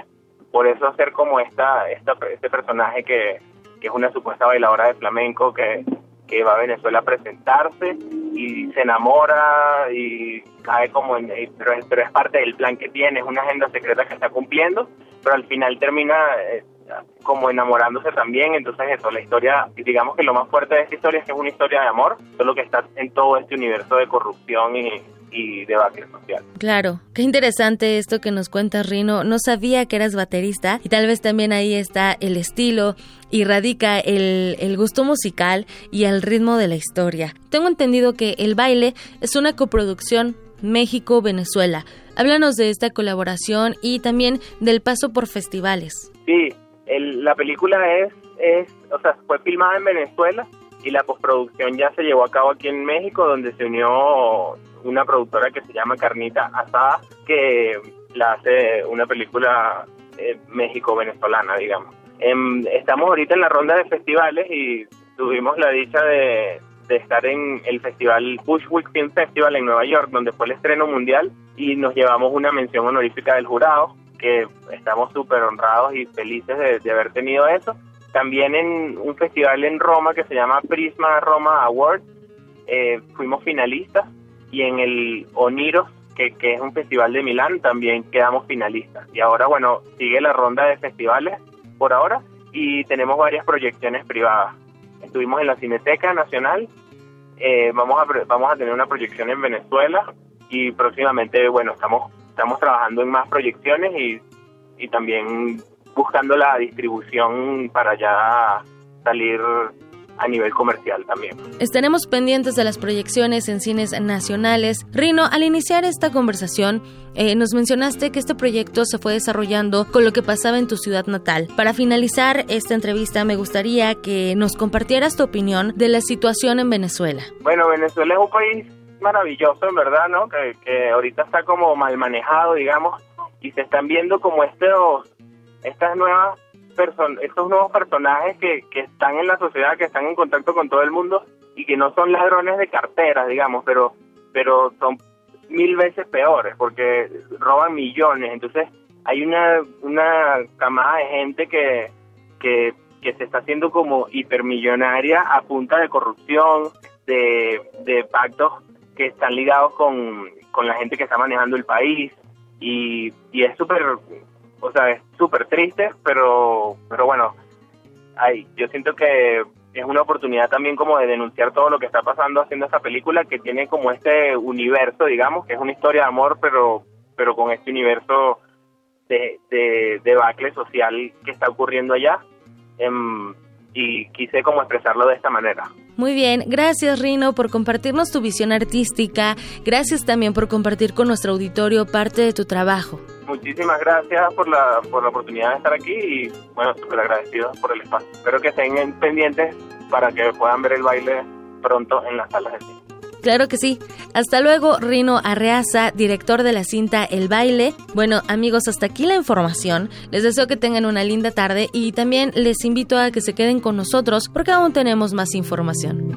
por eso hacer como esta, esta este personaje que, que es una supuesta bailadora de flamenco que, que va a Venezuela a presentarse y se enamora y cae como en, pero, pero es parte del plan que tiene, es una agenda secreta que está cumpliendo, pero al final termina eh, como enamorándose también, entonces eso, la historia, digamos que lo más fuerte de esta historia es que es una historia de amor, solo que está en todo este universo de corrupción y, y debate social. Claro, qué interesante esto que nos cuentas, Rino. No sabía que eras baterista y tal vez también ahí está el estilo y radica el, el gusto musical y el ritmo de la historia. Tengo entendido que el baile es una coproducción México-Venezuela. Háblanos de esta colaboración y también del paso por festivales. Sí, la película es, es, o sea, fue filmada en Venezuela y la postproducción ya se llevó a cabo aquí en México, donde se unió una productora que se llama Carnita Asada, que la hace una película eh, México-venezolana, digamos. Em, estamos ahorita en la ronda de festivales y tuvimos la dicha de, de estar en el festival Bushwick Film Festival en Nueva York, donde fue el estreno mundial y nos llevamos una mención honorífica del jurado que estamos súper honrados y felices de, haber tenido eso. También en un festival en Roma que se llama Prisma Roma Awards, eh, fuimos finalistas y en el Oniros, que, que es un festival de Milán, también quedamos finalistas. Y ahora, bueno, sigue la ronda de festivales por ahora y tenemos varias proyecciones privadas. Estuvimos en la Cineteca Nacional, eh, vamos, a, vamos a tener una proyección en Venezuela y próximamente, bueno, estamos, estamos trabajando en más proyecciones y, y también buscando la distribución para ya salir a nivel comercial también. Estaremos pendientes de las proyecciones en cines nacionales. Rino, al iniciar esta conversación, eh, nos mencionaste que este proyecto se fue desarrollando con lo que pasaba en tu ciudad natal. Para finalizar esta entrevista, me gustaría que nos compartieras tu opinión de la situación en Venezuela. Bueno, Venezuela es un país maravilloso, en verdad, ¿no? Que, que ahorita está como mal manejado, digamos, y se están viendo como estos, estas nuevas estos nuevos personajes que, que están en la sociedad, que están en contacto con todo el mundo y que no son ladrones de carteras, digamos, pero, pero son mil veces peores porque roban millones. Entonces hay una, una camada de gente que, que, que se está haciendo como hipermillonaria a punta de corrupción, de, de pactos que están ligados con, con la gente que está manejando el país y, y es súper o sea, es súper triste, pero, pero bueno, ay, yo siento que es una oportunidad también como de denunciar todo lo que está pasando haciendo esta película que tiene como este universo, digamos, que es una historia de amor, pero, pero con este universo de, de debacle social que está ocurriendo allá. Em, y quise como expresarlo de esta manera. Muy bien, gracias Rino por compartirnos tu visión artística, gracias también por compartir con nuestro auditorio parte de tu trabajo. Muchísimas gracias por la, por la oportunidad de estar aquí y bueno, súper agradecido por el espacio. Espero que estén pendientes para que puedan ver el baile pronto en las salas de cine. Claro que sí. Hasta luego, Rino Arreaza, director de la cinta El Baile. Bueno, amigos, hasta aquí la información. Les deseo que tengan una linda tarde y también les invito a que se queden con nosotros porque aún tenemos más información.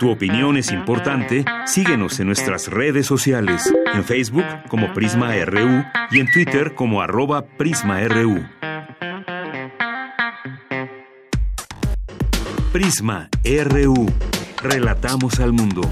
Tu opinión es importante, síguenos en nuestras redes sociales, en Facebook como Prisma RU y en Twitter como arroba PrismaRU. Prisma RU. Relatamos al mundo.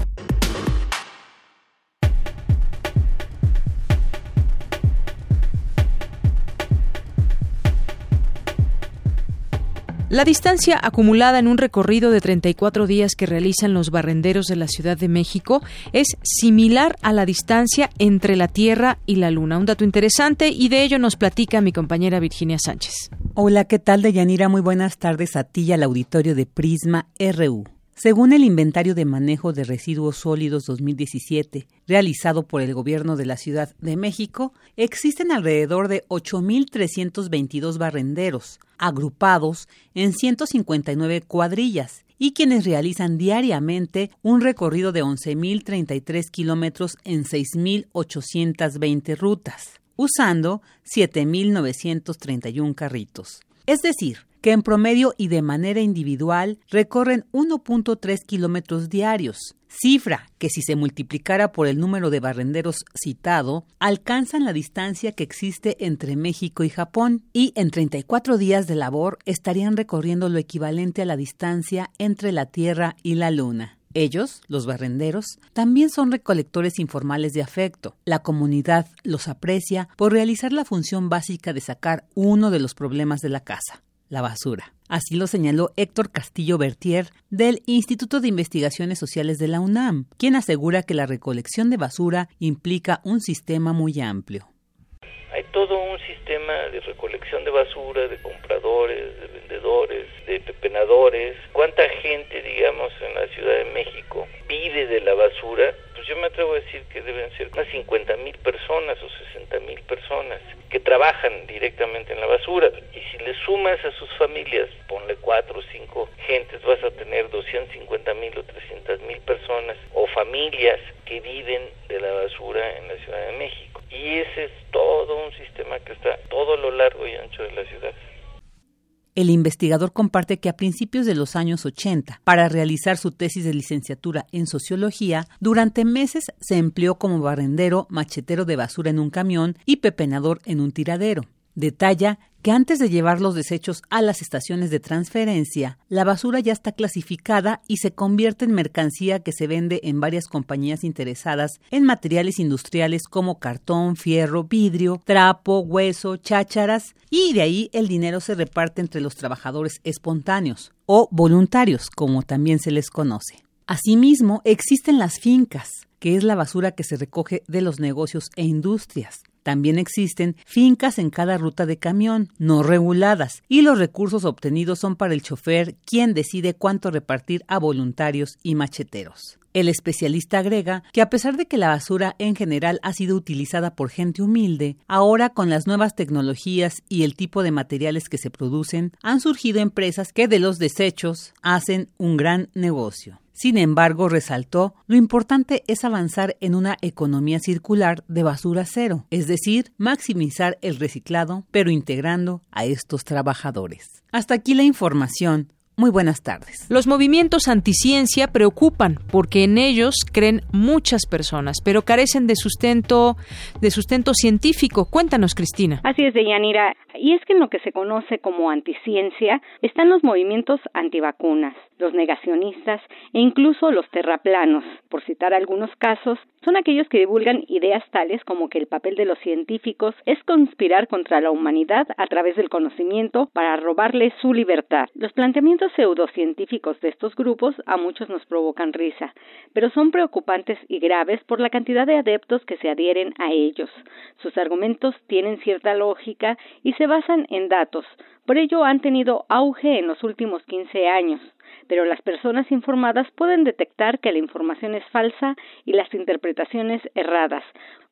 La distancia acumulada en un recorrido de 34 días que realizan los barrenderos de la Ciudad de México es similar a la distancia entre la Tierra y la Luna. Un dato interesante y de ello nos platica mi compañera Virginia Sánchez. Hola, ¿qué tal, Deyanira? Muy buenas tardes a ti y al auditorio de Prisma RU. Según el Inventario de Manejo de Residuos Sólidos 2017, realizado por el Gobierno de la Ciudad de México, existen alrededor de 8.322 barrenderos, agrupados en 159 cuadrillas, y quienes realizan diariamente un recorrido de 11.033 kilómetros en 6.820 rutas, usando 7.931 carritos. Es decir, que en promedio y de manera individual recorren 1.3 kilómetros diarios, cifra que si se multiplicara por el número de barrenderos citado, alcanzan la distancia que existe entre México y Japón, y en 34 días de labor estarían recorriendo lo equivalente a la distancia entre la Tierra y la Luna. Ellos, los barrenderos, también son recolectores informales de afecto. La comunidad los aprecia por realizar la función básica de sacar uno de los problemas de la casa, la basura. Así lo señaló Héctor Castillo Bertier del Instituto de Investigaciones Sociales de la UNAM, quien asegura que la recolección de basura implica un sistema muy amplio. Hay todo un sistema de recolección de basura, de compradores, de vendedores, de pepenadores. ¿Cuánta gente, digamos, en la Ciudad de México vive de la basura? Pues yo me atrevo a decir que deben ser unas 50 mil personas o 60 mil personas que trabajan directamente en la basura. Y si le sumas a sus familias, ponle cuatro o cinco gentes, vas a tener 250 mil o 300 mil personas o familias que viven de la basura en la Ciudad de México. Y ese es todo un sistema que está todo lo largo y ancho de la ciudad. El investigador comparte que a principios de los años 80, para realizar su tesis de licenciatura en sociología, durante meses se empleó como barrendero, machetero de basura en un camión y pepenador en un tiradero. Detalla que antes de llevar los desechos a las estaciones de transferencia, la basura ya está clasificada y se convierte en mercancía que se vende en varias compañías interesadas en materiales industriales como cartón, fierro, vidrio, trapo, hueso, chácharas, y de ahí el dinero se reparte entre los trabajadores espontáneos o voluntarios, como también se les conoce. Asimismo, existen las fincas, que es la basura que se recoge de los negocios e industrias. También existen fincas en cada ruta de camión, no reguladas, y los recursos obtenidos son para el chofer quien decide cuánto repartir a voluntarios y macheteros. El especialista agrega que a pesar de que la basura en general ha sido utilizada por gente humilde, ahora con las nuevas tecnologías y el tipo de materiales que se producen, han surgido empresas que de los desechos hacen un gran negocio. Sin embargo, resaltó, lo importante es avanzar en una economía circular de basura cero, es decir, maximizar el reciclado, pero integrando a estos trabajadores. Hasta aquí la información. Muy buenas tardes. Los movimientos anticiencia preocupan porque en ellos creen muchas personas, pero carecen de sustento, de sustento científico. Cuéntanos, Cristina. Así es, Deyanira. Y es que en lo que se conoce como anticiencia están los movimientos antivacunas, los negacionistas e incluso los terraplanos. Por citar algunos casos, son aquellos que divulgan ideas tales como que el papel de los científicos es conspirar contra la humanidad a través del conocimiento para robarle su libertad. Los planteamientos pseudocientíficos de estos grupos a muchos nos provocan risa, pero son preocupantes y graves por la cantidad de adeptos que se adhieren a ellos. Sus argumentos tienen cierta lógica y se basan en datos, por ello han tenido auge en los últimos 15 años pero las personas informadas pueden detectar que la información es falsa y las interpretaciones erradas.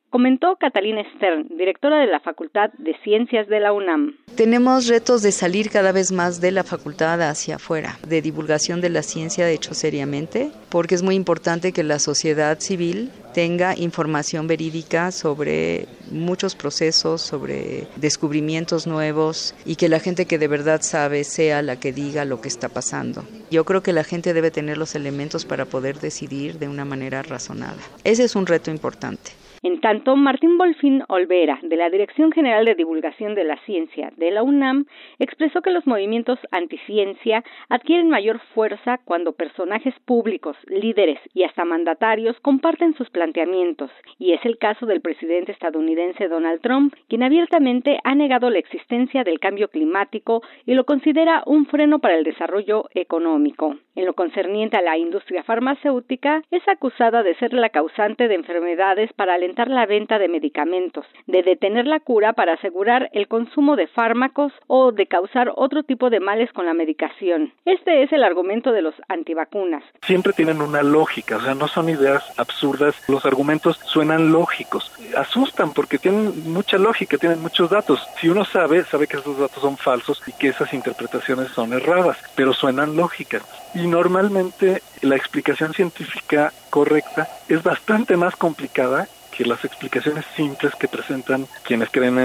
Comentó Catalina Stern, directora de la Facultad de Ciencias de la UNAM. Tenemos retos de salir cada vez más de la facultad hacia afuera, de divulgación de la ciencia de hecho seriamente, porque es muy importante que la sociedad civil tenga información verídica sobre muchos procesos, sobre descubrimientos nuevos y que la gente que de verdad sabe sea la que diga lo que está pasando. Yo creo que la gente debe tener los elementos para poder decidir de una manera razonada. Ese es un reto importante. En tanto, Martín Bolfín Olvera, de la Dirección General de Divulgación de la Ciencia de la UNAM, expresó que los movimientos anticiencia adquieren mayor fuerza cuando personajes públicos, líderes y hasta mandatarios comparten sus planteamientos, y es el caso del presidente estadounidense Donald Trump, quien abiertamente ha negado la existencia del cambio climático y lo considera un freno para el desarrollo económico. En lo concerniente a la industria farmacéutica, es acusada de ser la causante de enfermedades para alentar la venta de medicamentos, de detener la cura para asegurar el consumo de fármacos o de causar otro tipo de males con la medicación. Este es el argumento de los antivacunas. Siempre tienen una lógica, o sea, no son ideas absurdas, los argumentos suenan lógicos, asustan porque tienen mucha lógica, tienen muchos datos. Si uno sabe, sabe que esos datos son falsos y que esas interpretaciones son erradas, pero suenan lógicas. Y normalmente la explicación científica correcta es bastante más complicada que las explicaciones simples que presentan quienes creen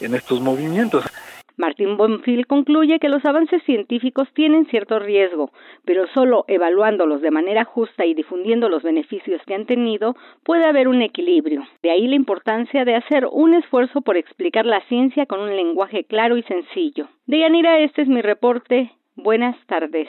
en, estos movimientos. Martín Bonfil concluye que los avances científicos tienen cierto riesgo, pero solo evaluándolos de manera justa y difundiendo los beneficios que han tenido puede haber un equilibrio. De ahí la importancia de hacer un esfuerzo por explicar la ciencia con un lenguaje claro y sencillo. Deyanira, este es mi reporte. Buenas tardes.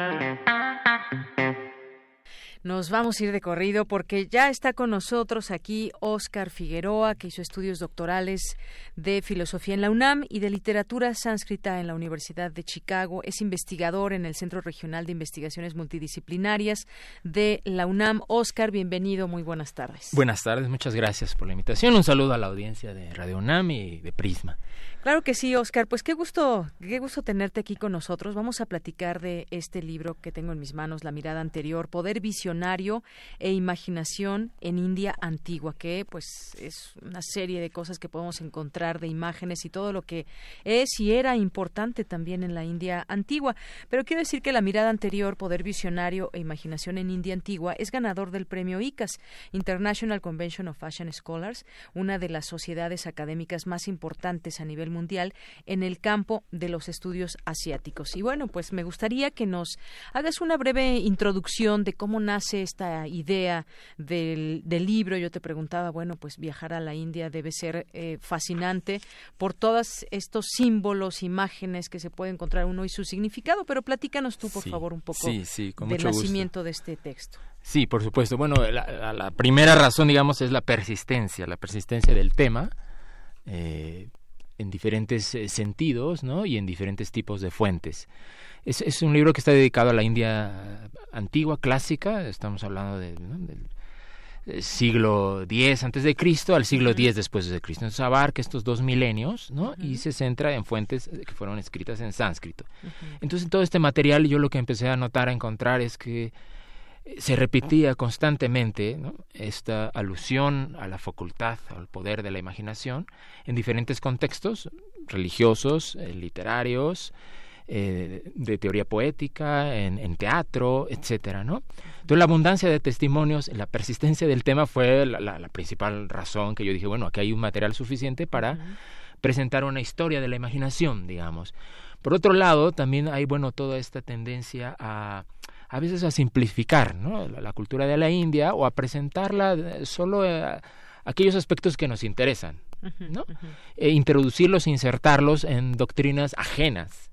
Nos vamos a ir de corrido porque ya está con nosotros aquí Óscar Figueroa, que hizo estudios doctorales de filosofía en la UNAM y de literatura sánscrita en la Universidad de Chicago. Es investigador en el Centro Regional de Investigaciones Multidisciplinarias de la UNAM. Óscar, bienvenido, muy buenas tardes. Buenas tardes, muchas gracias por la invitación. Un saludo a la audiencia de Radio UNAM y de Prisma. Claro que sí, Oscar. Pues qué gusto, qué gusto tenerte aquí con nosotros. Vamos a platicar de este libro que tengo en mis manos, La mirada anterior, Poder visionario e imaginación en India antigua, que pues es una serie de cosas que podemos encontrar de imágenes y todo lo que es y era importante también en la India antigua. Pero quiero decir que La mirada anterior, Poder visionario e imaginación en India antigua es ganador del premio ICAS, International Convention of Fashion Scholars, una de las sociedades académicas más importantes a nivel mundial en el campo de los estudios asiáticos. Y bueno, pues me gustaría que nos hagas una breve introducción de cómo nace esta idea del, libro. Yo te preguntaba, bueno, pues viajar a la India debe ser eh, fascinante por todos estos símbolos, imágenes que se puede encontrar uno y su significado, pero platícanos tú, por favor, un poco del nacimiento de este texto. Sí, por supuesto. Bueno, la, primera razón, digamos, es la persistencia, la persistencia del tema. Eh, en diferentes eh, sentidos ¿no? y en diferentes tipos de fuentes. Es, es, un libro que está dedicado a la India antigua, clásica, estamos hablando del eh, siglo X antes de Cristo al siglo X después de Cristo. Entonces abarca estos dos milenios ¿no? y se centra en fuentes que fueron escritas en sánscrito. Entonces todo este material yo lo que empecé a notar, a encontrar es que se repetía constantemente esta alusión a la facultad, al poder de la imaginación, en diferentes contextos religiosos, eh, literarios, eh, de teoría poética, en, teatro, etcétera, ¿no? Entonces la abundancia de testimonios, la persistencia del tema fue la, principal razón que yo dije, bueno, aquí hay un material suficiente para presentar una historia de la imaginación, digamos. Por otro lado, también hay, bueno, toda esta tendencia a a veces a simplificar ¿no? la, cultura de la India o a presentarla eh, solo a eh, aquellos aspectos que nos interesan, ¿no? e introducirlos, insertarlos en doctrinas ajenas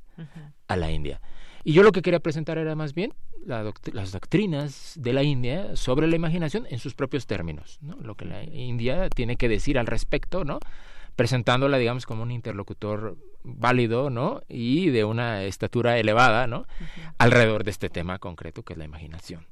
a la India. Y yo lo que quería presentar era más bien las doctrinas de la India sobre la imaginación en sus propios términos, ¿no? lo que la India tiene que decir al respecto, ¿no? presentándola, digamos, como un interlocutor válido, ¿no? Y de una estatura elevada, ¿no? Alrededor de este tema concreto que es la imaginación.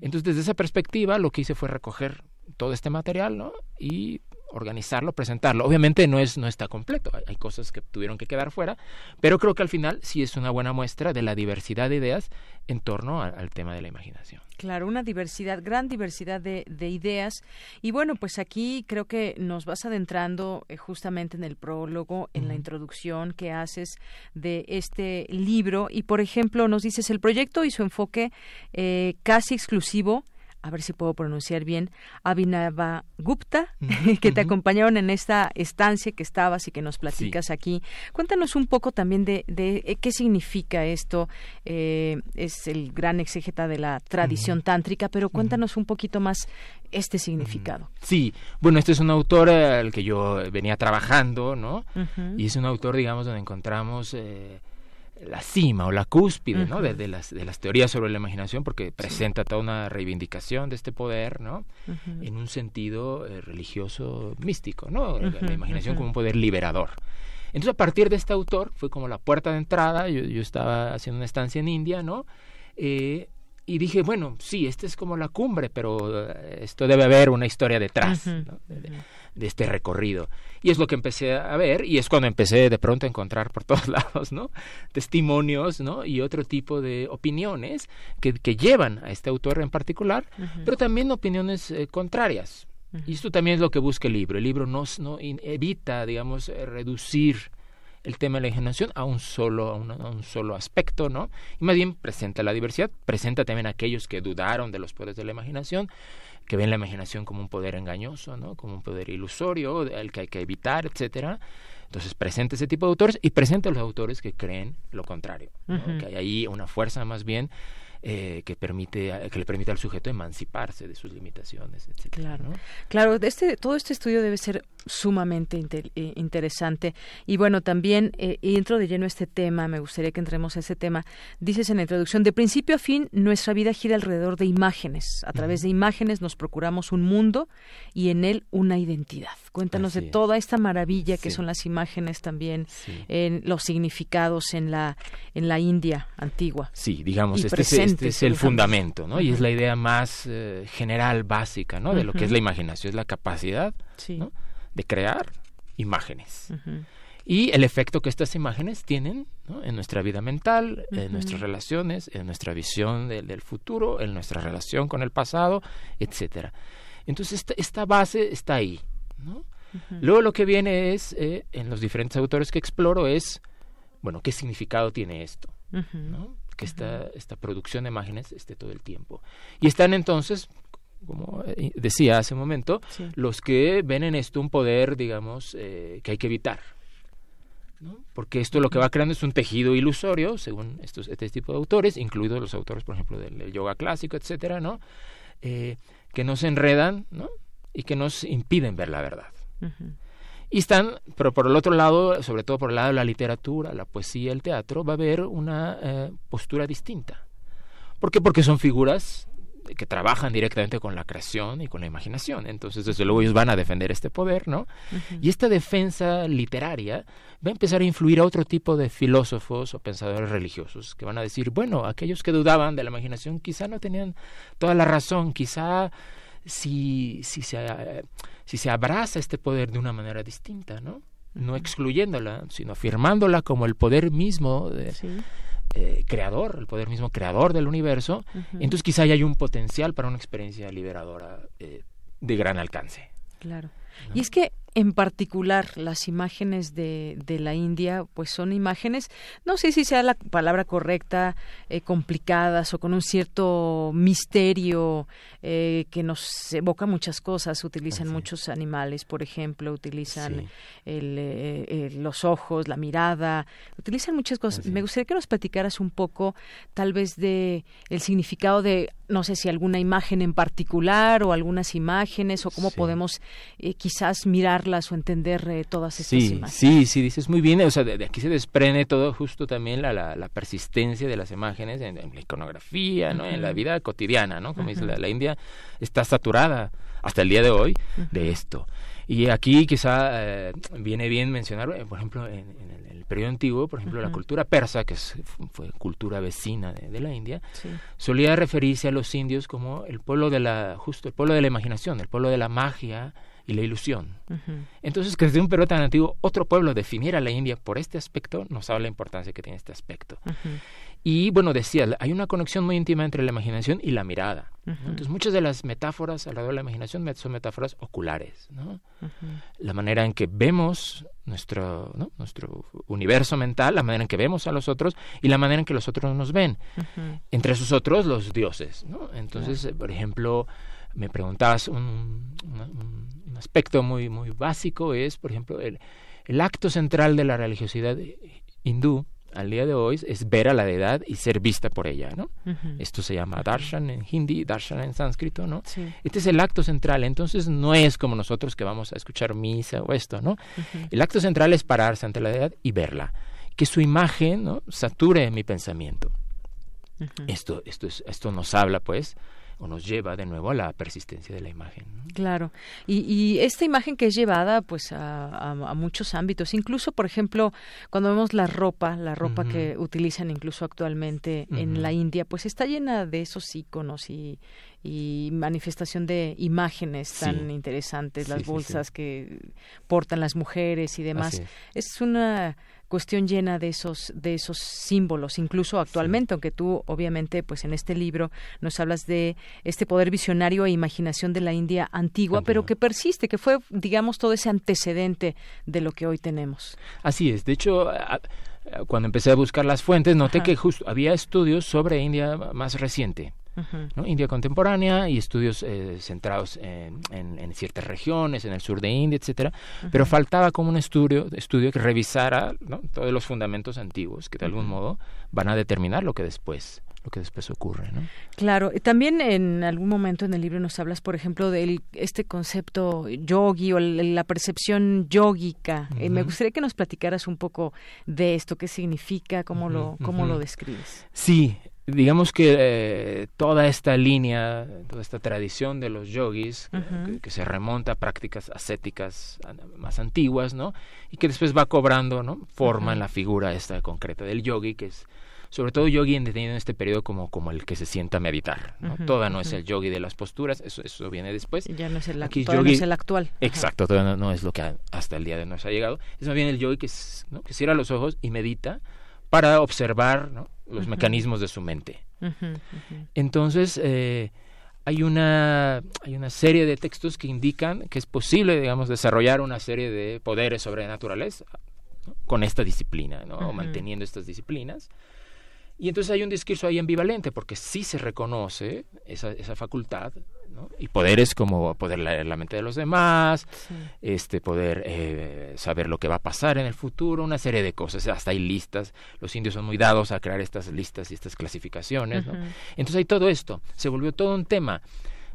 Entonces, desde esa perspectiva, lo que hice fue recoger todo este material, ¿no? Y organizarlo, presentarlo. Obviamente no es no está completo, hay, cosas que tuvieron que quedar fuera, pero creo que al final sí es una buena muestra de la diversidad de ideas en torno al tema de la imaginación. Claro, una diversidad, gran diversidad de, ideas. Y bueno, pues aquí creo que nos vas adentrando eh, justamente en el prólogo, en la introducción que haces de este libro. Y por ejemplo, nos dices el proyecto y su enfoque eh, casi exclusivo a ver si puedo pronunciar bien, Abhinava Gupta, que te acompañaron en esta estancia que estabas y que nos platicas aquí. Cuéntanos un poco también de, eh, qué significa esto. Eh, es el gran exégeta de la tradición tántrica, pero cuéntanos un poquito más este significado. Sí, bueno, este es un autor al que yo venía trabajando, ¿no? Y es un autor, digamos, donde encontramos... Eh, la cima o la cúspide ¿no? de, las, de las teorías sobre la imaginación porque presenta toda una reivindicación de este poder ¿no? en un sentido eh, religioso místico, ¿no? la imaginación como un poder liberador. Entonces a partir de este autor fue como la puerta de entrada, yo, yo estaba haciendo una estancia en India, ¿no? Eh, y dije, bueno, sí, esta es como la cumbre, pero eh, esto debe haber una historia detrás de, este recorrido. Y es lo que empecé a ver, y es cuando empecé de pronto a encontrar por todos lados, ¿no? Testimonios, ¿no? Y otro tipo de opiniones que, que llevan a este autor en particular, pero también opiniones eh, contrarias. Y esto también es lo que busca el libro. El libro no, no evita, digamos, eh, reducir el tema de la imaginación a un solo, a un, solo aspecto, ¿no? Y más bien presenta la diversidad, presenta también a aquellos que dudaron de los poderes de la imaginación, que ven la imaginación como un poder engañoso, ¿no? Como un poder ilusorio, el que hay que evitar, etcétera. Entonces presenta ese tipo de autores y presenta a los autores que creen lo contrario, que hay ahí una fuerza más bien eh, que permite que le permite al sujeto emanciparse de sus limitaciones etcétera claro claro este todo este estudio debe ser sumamente eh, interesante. Y bueno también eh, entro de lleno a este tema me gustaría que entremos a ese tema. Dices en la introducción de principio a fin nuestra vida gira alrededor de imágenes. A través de imágenes nos procuramos un mundo y en él una identidad. Cuéntanos de toda esta maravilla que son las imágenes también en los significados en la en la India antigua. Sí digamos este este es el fundamento, ¿no? Y es la idea más eh, general, básica, ¿no? De lo que es la imaginación, es la capacidad de crear imágenes. Y el efecto que estas imágenes tienen en nuestra vida mental, en nuestras relaciones, en nuestra visión del futuro, en nuestra relación con el pasado, etcétera. Entonces esta, esta, base está ahí, ¿no? Luego lo que viene es, eh, en los diferentes autores que exploro, es, bueno, ¿qué significado tiene esto? ¿no? que esta, esta producción de imágenes esté todo el tiempo. Y están entonces, como eh, decía hace un momento, los que ven en esto un poder, digamos, eh, que hay que evitar. ¿no? Porque esto lo que va creando es un tejido ilusorio, según estos, este tipo de autores, incluidos los autores, por ejemplo, del, yoga clásico, etcétera, ¿no? Eh, que nos enredan ¿no? y que nos impiden ver la verdad. Y están, pero por el otro lado, sobre todo por el lado de la literatura, la poesía, el teatro, va a haber una eh, postura distinta. ¿Por qué? Porque son figuras que trabajan directamente con la creación y con la imaginación. Entonces, desde luego, ellos van a defender este poder, ¿no? Y esta defensa literaria va a empezar a influir a otro tipo de filósofos o pensadores religiosos que van a decir, bueno, aquellos que dudaban de la imaginación quizá no tenían toda la razón, quizá si, si, se, si se abraza este poder de una manera distinta, ¿no? No excluyéndola, sino afirmándola como el poder mismo de, eh, creador, el poder mismo creador del universo, entonces quizá hay un potencial para una experiencia liberadora eh, de gran alcance. Claro. Y es que en particular las imágenes de, de, la India, pues son imágenes, no sé si sea la palabra correcta, eh, complicadas o con un cierto misterio eh, que nos evoca muchas cosas. Utilizan muchos animales, por ejemplo, utilizan el, eh, los ojos, la mirada, utilizan muchas cosas. Me gustaría que nos platicaras un poco, tal vez, de el significado de, no sé si alguna imagen en particular o algunas imágenes o cómo podemos quizás mirar o entender eh, todas estas sí, imágenes. Sí, sí, dices muy bien, o sea, de, aquí se desprende todo justo también la, la, persistencia de las imágenes en, la iconografía, ¿no? En la vida cotidiana, ¿no? Como dice la, India está saturada hasta el día de hoy de esto. Y aquí quizá eh, viene bien mencionar, eh, por ejemplo, en, el, periodo antiguo, por ejemplo, la cultura persa, que fue cultura vecina de, la India, solía referirse a los indios como el pueblo de la, justo el pueblo de la imaginación, el pueblo de la magia, y la ilusión. Entonces, que desde un periodo tan antiguo otro pueblo definiera la India por este aspecto, nos habla la importancia que tiene este aspecto. Y bueno, decía, hay una conexión muy íntima entre la imaginación y la mirada. Entonces, muchas de las metáforas alrededor de la imaginación son metáforas oculares. ¿no? La manera en que vemos nuestro, nuestro universo mental, la manera en que vemos a los otros y la manera en que los otros nos ven. Entre esos otros, los dioses. ¿no? Entonces, por ejemplo, me preguntabas un, aspecto muy, muy básico es, por ejemplo, el, el acto central de la religiosidad hindú al día de hoy es ver a la deidad y ser vista por ella, ¿no? Esto se llama darshan en hindi, darshan en sánscrito, ¿no? Este es el acto central, entonces no es como nosotros que vamos a escuchar misa o esto, ¿no? El acto central es pararse ante la deidad y verla, que su imagen, ¿no? sature mi pensamiento. Esto, esto, es, esto nos habla, pues, o nos lleva de nuevo a la persistencia de la imagen. Claro, y, esta imagen que es llevada pues a, muchos ámbitos, incluso por ejemplo cuando vemos la ropa, la ropa que utilizan incluso actualmente en la India, pues está llena de esos iconos y, manifestación de imágenes tan interesantes, las bolsas que portan las mujeres y demás. es una cuestión llena de esos de esos símbolos. Incluso actualmente aunque tú obviamente pues en este libro nos hablas de este poder visionario e imaginación de la India antigua, pero que persiste que fue digamos todo ese antecedente de lo que hoy tenemos. Así es. De hecho cuando empecé a buscar las fuentes noté que justo había estudios sobre India más reciente ¿no? India contemporánea y estudios eh, centrados en, en, ciertas regiones, en el sur de India, etcétera, pero faltaba como un estudio, estudio que revisara ¿no? todos los fundamentos antiguos que de algún modo van a determinar lo que después lo que después ocurre. ¿no? Claro, también en algún momento en el libro nos hablas, por ejemplo, de este concepto yogi o la percepción yógica. Eh, me gustaría que nos platicaras un poco de esto, qué significa, cómo, lo, cómo lo describes. Sí, digamos que eh, toda esta línea, toda esta tradición de los yogis, que, se remonta a prácticas ascéticas más antiguas, ¿no? Y que después va cobrando, ¿no? Forma en la figura esta concreta del yogi, que es sobre todo yogi entendido en este periodo como, como el que se sienta a meditar. ¿no? Toda no es el yogi de las posturas, eso, eso viene después. Ya no es el, Aquí yogi, es el actual. Exacto, todavía no, es lo que hasta el día de hoy nos ha llegado. Es más bien el yogi que, ¿no? que cierra los ojos y medita para observar los mecanismos de su mente. Entonces, eh, hay una hay una serie de textos que indican que es posible digamos desarrollar una serie de poderes sobrenaturales con esta disciplina ¿no? o manteniendo estas disciplinas. Y entonces hay un discurso ahí ambivalente, porque sí se reconoce esa, esa facultad, ¿no? y poderes como poder leer la mente de los demás, este poder eh, saber lo que va a pasar en el futuro, una serie de cosas, hasta hay listas, los indios son muy dados a crear estas listas y estas clasificaciones, ¿no? entonces hay todo esto, se volvió todo un tema,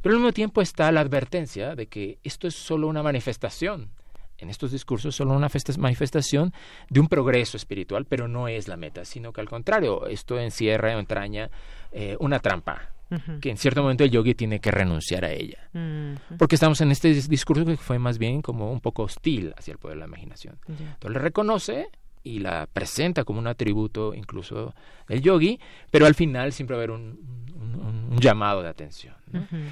pero al mismo tiempo está la advertencia de que esto es solo una manifestación. En estos discursos solo una manifestación de un progreso espiritual, pero no es la meta, sino que al contrario, esto encierra o entraña eh, una trampa, que en cierto momento el yogi tiene que renunciar a ella. Porque estamos en este discurso que fue más bien como un poco hostil hacia el poder de la imaginación. Entonces le reconoce y la presenta como un atributo incluso del yogi, pero al final siempre va a haber un, llamado de atención.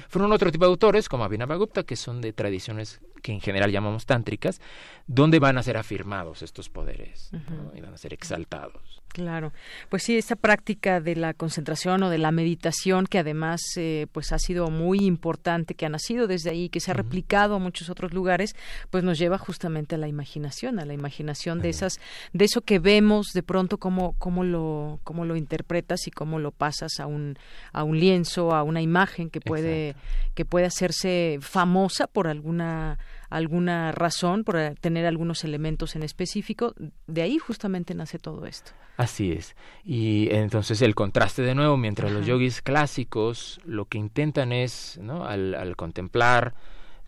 Fueron otro tipo de autores, como Abhinavagupta, que son de tradiciones que en general llamamos tántricas, donde van a ser afirmados estos poderes y van a ser exaltados. Claro, pues sí, esta práctica de la concentración o de la meditación, que además eh, pues ha sido muy importante, que ha nacido desde ahí, que se ha replicado a muchos otros lugares, pues nos lleva justamente a la imaginación, a la imaginación de esas, de eso que vemos de pronto cómo, cómo lo, cómo lo interpretas y cómo lo pasas a un, a un lienzo, a una imagen que puede, que puede hacerse famosa por alguna alguna razón, por tener algunos elementos en específico. De ahí justamente nace todo esto. Así es. Y entonces el contraste de nuevo, mientras los yogis clásicos lo que intentan es, ¿no? al, al contemplar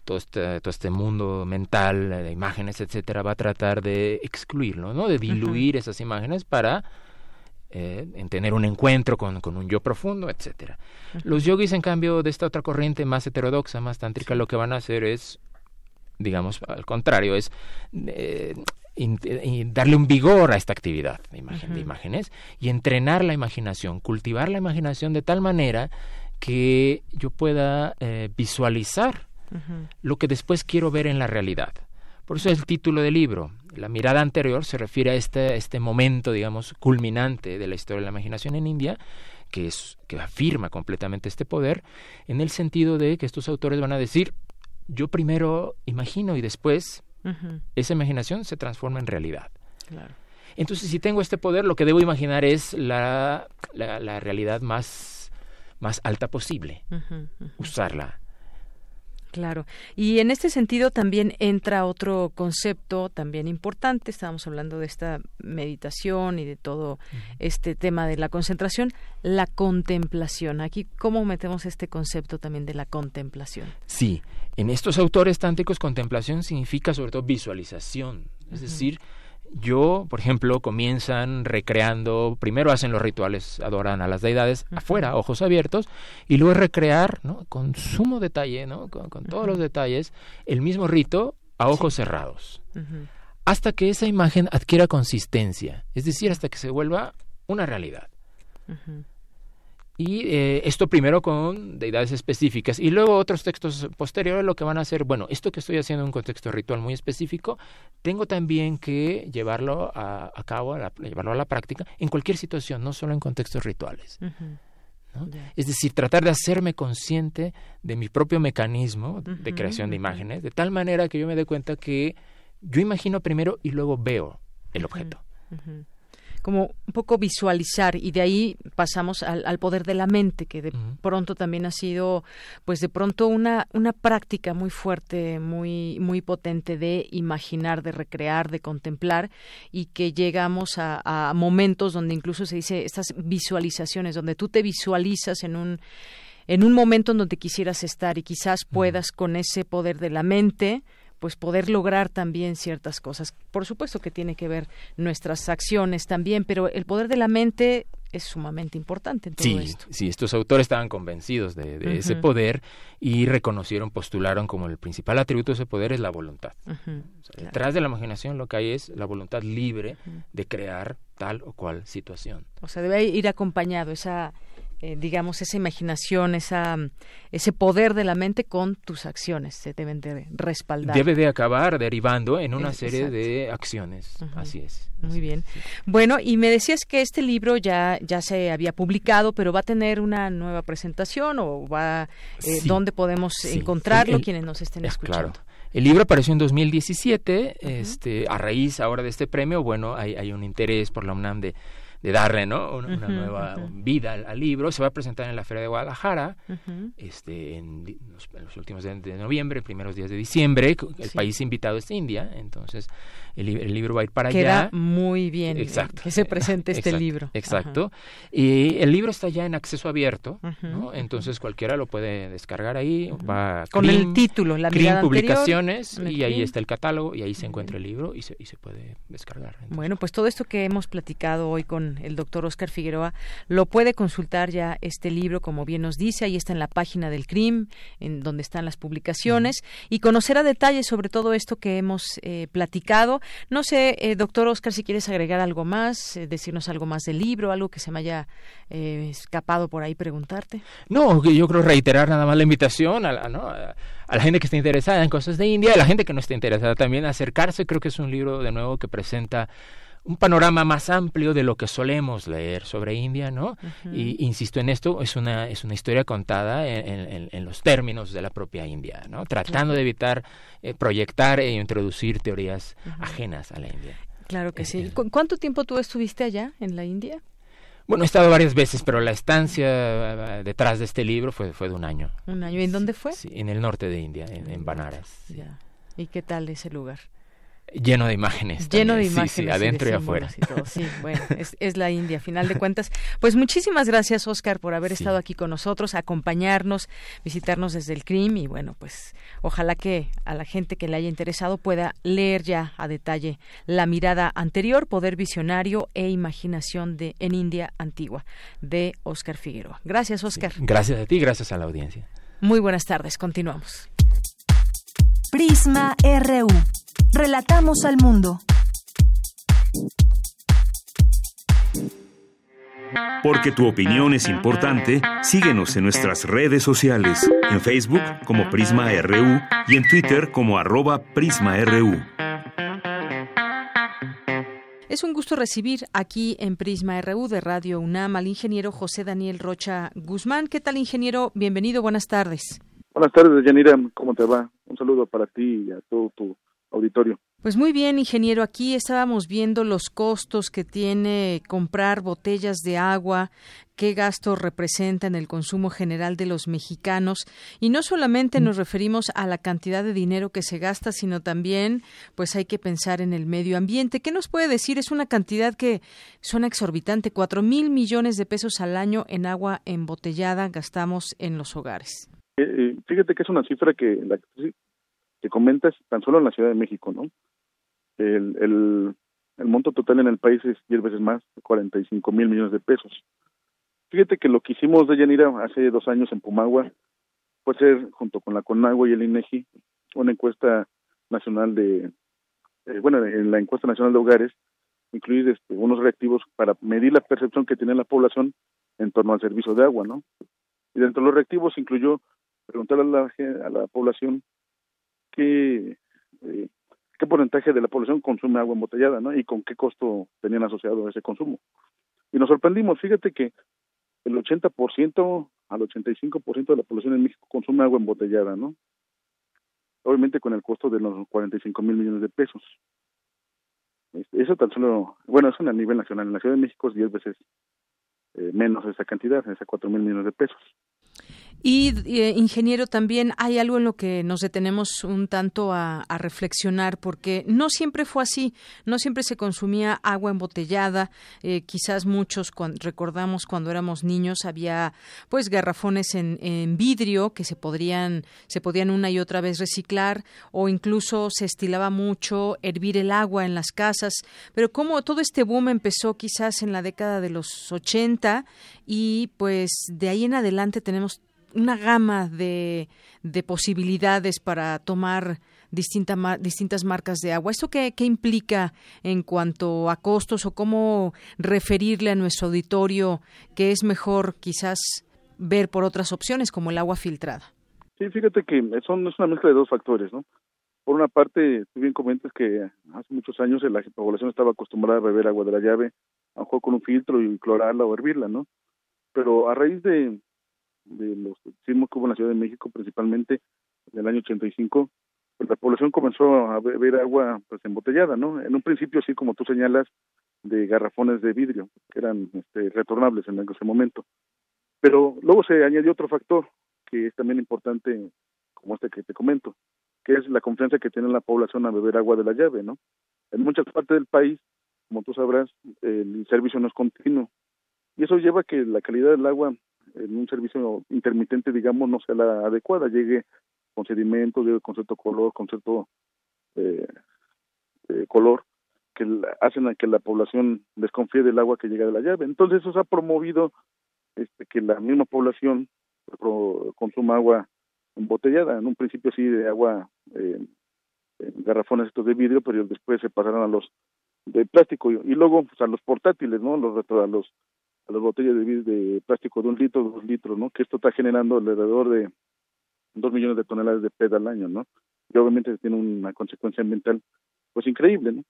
todo este, todo este mundo mental de imágenes, etcétera, va a tratar de excluirlo, ¿no? De diluir esas imágenes para eh, en tener un encuentro con, con, un yo profundo, etcétera. Los yogis, en cambio, de esta otra corriente más heterodoxa, más tántrica, lo que van a hacer es digamos, al contrario, es eh, darle un vigor a esta actividad de, imagen, de imágenes y entrenar la imaginación, cultivar la imaginación de tal manera que yo pueda eh, visualizar lo que después quiero ver en la realidad. Por eso es el título del libro. La mirada anterior se refiere a este, este momento, digamos, culminante de la historia de la imaginación en India, que, es, que afirma completamente este poder, en el sentido de que estos autores van a decir, yo primero imagino y después esa imaginación se transforma en realidad. Entonces, si tengo este poder, lo que debo imaginar es la, la, realidad más, más alta posible, usarla. Claro. Y en este sentido también entra otro concepto también importante. Estábamos hablando de esta meditación y de todo este tema de la concentración, la contemplación. Aquí, ¿cómo metemos este concepto también de la contemplación? Sí, en estos autores tánticos, contemplación significa sobre todo visualización. Es decir, yo, por ejemplo, comienzan recreando, primero hacen los rituales, adoran a las deidades afuera, ojos abiertos, y luego recrear, ¿no? con sumo detalle, ¿no? con, todos los detalles, el mismo rito a ojos cerrados, hasta que esa imagen adquiera consistencia, es decir, hasta que se vuelva una realidad. Y eh, esto primero con deidades específicas. Y luego otros textos posteriores lo que van a hacer, bueno, esto que estoy haciendo en un contexto ritual muy específico, tengo también que llevarlo a, cabo, llevarlo a la práctica en cualquier situación, no solo en contextos rituales. Es decir, tratar de hacerme consciente de mi propio mecanismo de creación de imágenes, de tal manera que yo me dé cuenta que yo imagino primero y luego veo el objeto. Como un poco visualizar y de ahí pasamos al, poder de la mente que de pronto también ha sido pues de pronto una una práctica muy fuerte muy muy potente de imaginar de recrear de contemplar y que llegamos a, a momentos donde incluso se dice estas visualizaciones donde tú te visualizas en un en un momento en donde quisieras estar y quizás puedas con ese poder de la mente pues poder lograr también ciertas cosas. Por supuesto que tiene que ver nuestras acciones también, pero el poder de la mente es sumamente importante en todo sí, esto. Sí, estos autores estaban convencidos de, ese poder y reconocieron, postularon como el principal atributo de ese poder es la voluntad. Detrás de la imaginación lo que hay es la voluntad libre de crear tal o cual situación. O sea, debe ir acompañado esa eh, digamos, esa imaginación, esa, ese poder de la mente con tus acciones. Se deben de respaldar. Debe de acabar derivando en una serie de acciones. Así es. Muy bien. Bueno, y me decías que este libro ya, ya se había publicado, pero va a tener una nueva presentación o va, eh, ¿dónde podemos encontrarlo quienes nos estén escuchando? Claro. El libro apareció en 2017, este, a raíz ahora de este premio, bueno, hay, hay un interés por la UNAM de de darle ¿no? una, nueva vida al, libro. Se va a presentar en la Feria de Guadalajara este, en, los, últimos días de noviembre, primeros días de diciembre. El país invitado es India, entonces el, libro va a ir para Queda allá. muy bien exacto. que se presente este libro. Exacto. Y el libro está ya en acceso abierto, ¿no? entonces cualquiera lo puede descargar ahí. va Con el título, la mirada Publicaciones, y ahí está el catálogo, y ahí se encuentra el libro y se, y se puede descargar. Bueno, pues todo esto que hemos platicado hoy con el doctor Oscar Figueroa, lo puede consultar ya este libro, como bien nos dice, ahí está en la página del CRIM, en donde están las publicaciones, y conocer a detalle sobre todo esto que hemos eh, platicado. No sé, eh, doctor Oscar, si quieres agregar algo más, eh, decirnos algo más del libro, algo que se me haya escapado por ahí preguntarte. No, yo creo reiterar nada más la invitación a la, a la gente que esté interesada en cosas de India, a la gente que no esté interesada también acercarse. Creo que es un libro de nuevo que presenta un panorama más amplio de lo que solemos leer sobre India, ¿no? Y insisto en esto, es una, es una historia contada en, en, los términos de la propia India, ¿no? Tratando de evitar eh, proyectar e introducir teorías ajenas a la India. Claro que sí. ¿Cuánto tiempo tú estuviste allá en la India? Bueno, he estado varias veces, pero la estancia eh, detrás de este libro fue, fue de un año. ¿Un año? ¿Y en dónde fue? Sí, en el norte de India, en, en Banaras. Ya. ¿Y qué tal ese lugar? Lleno de imágenes. Lleno de imágenes. Sí, adentro y, afuera. Sí, bueno, es, la India, a final de cuentas. Pues muchísimas gracias, Oscar, por haber estado aquí con nosotros, acompañarnos, visitarnos desde el CRIM y bueno, pues ojalá que a la gente que le haya interesado pueda leer ya a detalle la mirada anterior, poder visionario e imaginación de en India antigua de Oscar Figueroa. Gracias, Oscar. Gracias a ti, gracias a la audiencia. Muy buenas tardes, continuamos. Prisma RU. Relatamos al mundo. Porque tu opinión es importante, síguenos en nuestras redes sociales, en Facebook como Prisma RU y en Twitter como arroba PrismaRU. Es un gusto recibir aquí en Prisma RU de Radio UNAM al ingeniero José Daniel Rocha Guzmán. ¿Qué tal, ingeniero? Bienvenido, buenas tardes. Buenas tardes, Yanira. ¿Cómo te va? Un saludo para ti y a todo tu auditorio. Pues muy bien, ingeniero. Aquí estábamos viendo los costos que tiene comprar botellas de agua, qué gasto representa en el consumo general de los mexicanos. Y no solamente nos referimos a la cantidad de dinero que se gasta, sino también, pues hay que pensar en el medio ambiente. ¿Qué nos puede decir? Es una cantidad que suena exorbitante. Cuatro mil millones de pesos al año en agua embotellada gastamos en los hogares. Eh, eh, fíjate que es una cifra que la, que comentas tan solo en la Ciudad de México, ¿no? El, el, el monto total en el país es 10 veces más, 45 mil millones de pesos. Fíjate que lo que hicimos de Yanira hace dos años en Pumagua fue hacer, junto con la CONAGUA y el INEGI, una encuesta nacional de, eh, bueno, en la encuesta nacional de hogares, incluir este, unos reactivos para medir la percepción que tiene la población en torno al servicio de agua, ¿no? Y dentro de los reactivos incluyó preguntar a la, a la población qué, eh, qué porcentaje de la población consume agua embotellada, ¿no? Y con qué costo tenían asociado ese consumo. Y nos sorprendimos, fíjate que el 80% al 85% de la población en México consume agua embotellada, ¿no? Obviamente con el costo de los 45 mil millones de pesos. Este, eso tan solo, bueno, eso a nivel nacional. En la Ciudad de México es 10 veces eh, menos esa cantidad, esa 4 mil millones de pesos. Y, eh, ingeniero, también hay algo en lo que nos detenemos un tanto a, reflexionar, porque no siempre fue así, no siempre se consumía agua embotellada, eh, quizás muchos recordamos cuando éramos niños había pues garrafones en, en, vidrio que se podrían, se podían una y otra vez reciclar, o incluso se estilaba mucho hervir el agua en las casas, pero como todo este boom empezó quizás en la década de los 80 y pues de ahí en adelante tenemos una gama de, de posibilidades para tomar distinta, distintas marcas de agua. ¿Esto qué, qué, implica en cuanto a costos o cómo referirle a nuestro auditorio que es mejor quizás ver por otras opciones como el agua filtrada? Sí, fíjate que son, es una mezcla de dos factores, ¿no? Por una parte, tú bien comentas que hace muchos años la población estaba acostumbrada a beber agua de la llave, a jugar con un filtro y clorarla o hervirla, ¿no? Pero a raíz de, de los sismos que hubo en la Ciudad de México, principalmente en el año 85, pues la población comenzó a beber agua pues embotellada, ¿no? En un principio, así como tú señalas, de garrafones de vidrio, que eran este, retornables en ese momento. Pero luego se añadió otro factor que es también importante, como este que te comento, que es la confianza que tiene la población a beber agua de la llave, ¿no? En muchas partes del país, como tú sabrás, el servicio no es continuo. Y eso lleva a que la calidad del agua en un servicio intermitente, digamos, no sea la adecuada, llegue con sedimentos, llegue con cierto color, con cierto eh, eh, color, que hacen a que la población desconfíe del agua que llega de la llave. Entonces eso ha promovido este, que la misma población consuma agua embotellada, en un principio sí de agua eh, garrafones estos de vidrio, pero después se pasaron a los de plástico y, luego pues, a los portátiles, ¿no? Los, a los las botellas de, de plástico de un litro, dos litros, ¿no? Que esto está generando alrededor de dos millones de toneladas de PET al año, ¿no? Y obviamente tiene una consecuencia ambiental, pues increíble, ¿no?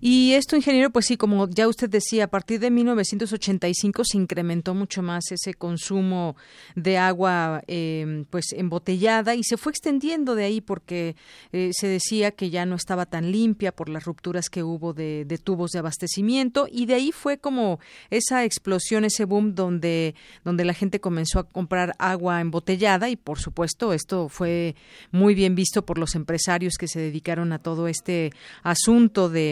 Y esto, ingeniero, pues sí, como ya usted decía, a partir de 1985 se incrementó mucho más ese consumo de agua eh, pues embotellada y se fue extendiendo de ahí porque eh, se decía que ya no estaba tan limpia por las rupturas que hubo de, de, tubos de abastecimiento y de ahí fue como esa explosión, ese boom donde, donde la gente comenzó a comprar agua embotellada y por supuesto esto fue muy bien visto por los empresarios que se dedicaron a todo este asunto de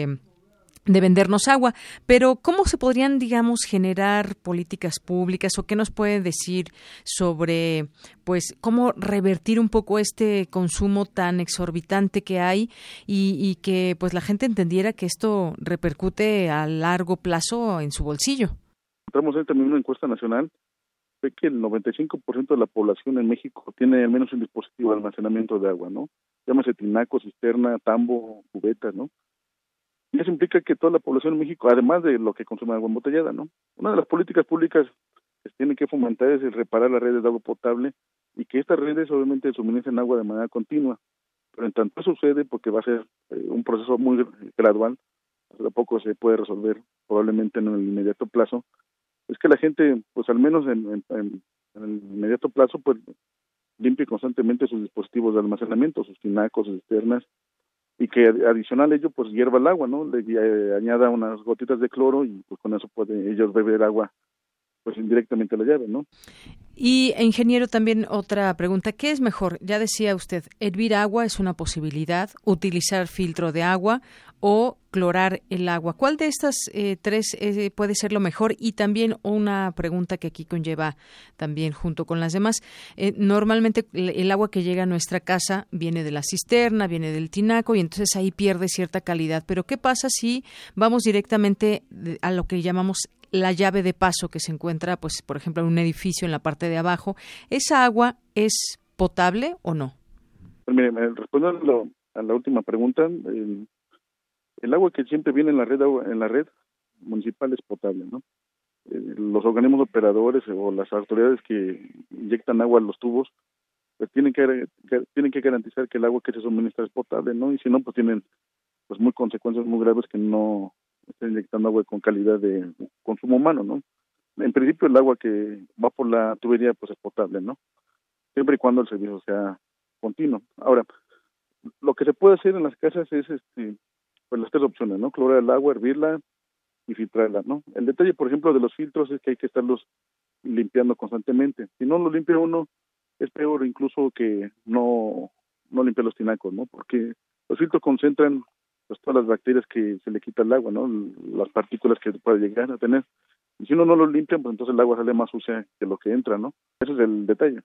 de vendernos agua, pero ¿cómo se podrían, digamos, generar políticas públicas o qué nos puede decir sobre, pues, cómo revertir un poco este consumo tan exorbitante que hay y, y que, pues, la gente entendiera que esto repercute a largo plazo en su bolsillo? En también una encuesta nacional ve que el 95% de la población en México tiene al menos un dispositivo de almacenamiento de agua, ¿no? Llámese tinaco, cisterna, tambo, cubeta, ¿no? Y eso implica que toda la población en México, además de lo que consume agua embotellada, ¿no? Una de las políticas públicas que tiene que fomentar es el reparar las redes de agua potable y que estas redes obviamente suministren agua de manera continua. Pero en tanto sucede, porque va a ser eh, un proceso muy gradual, tampoco se puede resolver probablemente en el inmediato plazo, es que la gente, pues al menos en, en, en el inmediato plazo, pues limpie constantemente sus dispositivos de almacenamiento, sus tinacos, sus cisternas, y que adicional a ello pues hierva el agua, ¿no? Le añada unas gotitas de cloro y pues con eso pueden ellos beber agua pues indirectamente la llave, ¿no? Y ingeniero también otra pregunta, ¿qué es mejor? Ya decía usted, hervir agua es una posibilidad, utilizar filtro de agua o clorar el agua. ¿Cuál de estas eh, tres eh, puede ser lo mejor? Y también una pregunta que aquí conlleva también junto con las demás. Eh, normalmente el agua que llega a nuestra casa viene de la cisterna, viene del tinaco y entonces ahí pierde cierta calidad. Pero ¿qué pasa si vamos directamente a lo que llamamos la llave de paso que se encuentra, pues, por ejemplo, en un edificio en la parte de abajo? ¿Esa agua es potable o no? Pues mire, respondiendo a la última pregunta, el agua que siempre viene en la red en la red municipal es potable, ¿no? Eh, los organismos operadores o las autoridades que inyectan agua a los tubos pues tienen que, tienen que garantizar que el agua que se suministra es potable, ¿no? Y si no, pues tienen pues muy consecuencias muy graves que no estén inyectando agua con calidad de consumo humano, ¿no? En principio el agua que va por la tubería pues es potable, ¿no? Siempre y cuando el servicio sea continuo. Ahora, lo que se puede hacer en las casas es este pues las tres opciones, ¿no? Clorar el agua, hervirla y filtrarla, ¿no? El detalle, por ejemplo, de los filtros es que hay que estarlos limpiando constantemente. Si no lo limpia uno, es peor incluso que no, no los tinacos, ¿no? Porque los filtros concentran pues, todas las bacterias que se le quita el agua, ¿no? Las partículas que puede llegar a tener. Y si uno no lo limpia, pues entonces el agua sale más sucia que lo que entra, ¿no? Ese es el detalle.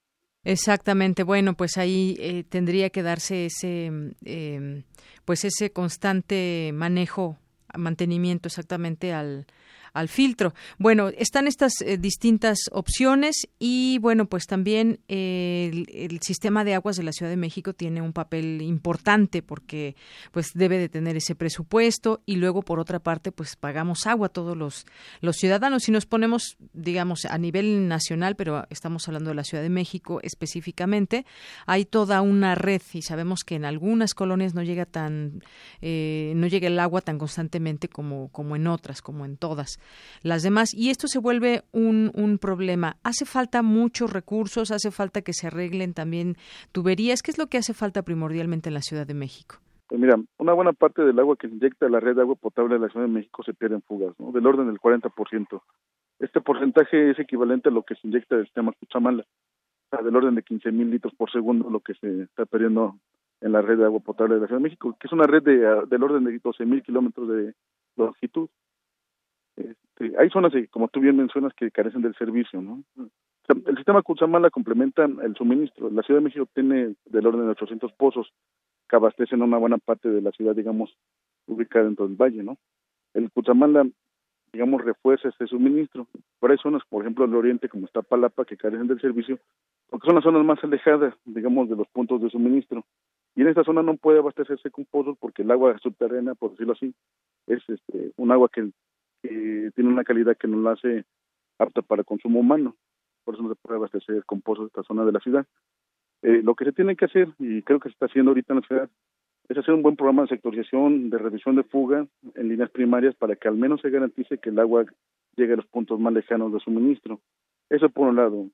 Exactamente. Bueno, pues ahí eh, tendría que darse ese, eh, pues ese constante manejo, mantenimiento exactamente al, al filtro. Bueno, están estas eh, distintas opciones y bueno, pues también eh, el, sistema de aguas de la Ciudad de México tiene un papel importante porque pues debe de tener ese presupuesto y luego por otra parte pues pagamos agua todos los los ciudadanos y nos ponemos digamos a nivel nacional, pero estamos hablando de la Ciudad de México específicamente, hay toda una red y sabemos que en algunas colonias no llega tan eh, no llega el agua tan constantemente como como en otras, como en todas las demás. Y esto se vuelve un, un problema. Hace falta muchos recursos, hace falta que se arreglen también tuberías. ¿Qué es lo que hace falta primordialmente en la Ciudad de México? Pues mira, una buena parte del agua que se inyecta a la red de agua potable de la Ciudad de México se pierde en fugas, ¿no? del orden del 40%. Este porcentaje es equivalente a lo que se inyecta del sistema Cuchamala, del orden de 15 mil litros por segundo, lo que se está perdiendo en la red de agua potable de la Ciudad de México, que es una red de, del orden de 12 mil kilómetros de longitud. Este, hay zonas, como tú bien mencionas, que carecen del servicio, ¿no? el sistema Cutzamala complementa el suministro. La Ciudad de México tiene del orden de 800 pozos que abastecen una buena parte de la ciudad, digamos, ubicada dentro del valle, ¿no? El Cutzamala, digamos, refuerza ese suministro. Por hay zonas, por ejemplo, el oriente, como está Palapa, que carecen del servicio, porque son las zonas más alejadas, digamos, de los puntos de suministro. Y en esta zona no puede abastecerse con pozos porque el agua subterránea, por decirlo así, es este, un agua que que tiene una calidad que no la hace apta para consumo humano. Por eso no se puede abastecer con pozos de esta zona de la ciudad. Eh, lo que se tiene que hacer, y creo que se está haciendo ahorita en la ciudad, es hacer un buen programa de sectorización, de revisión de fuga en líneas primarias para que al menos se garantice que el agua llegue a los puntos más lejanos de suministro. Eso por un lado.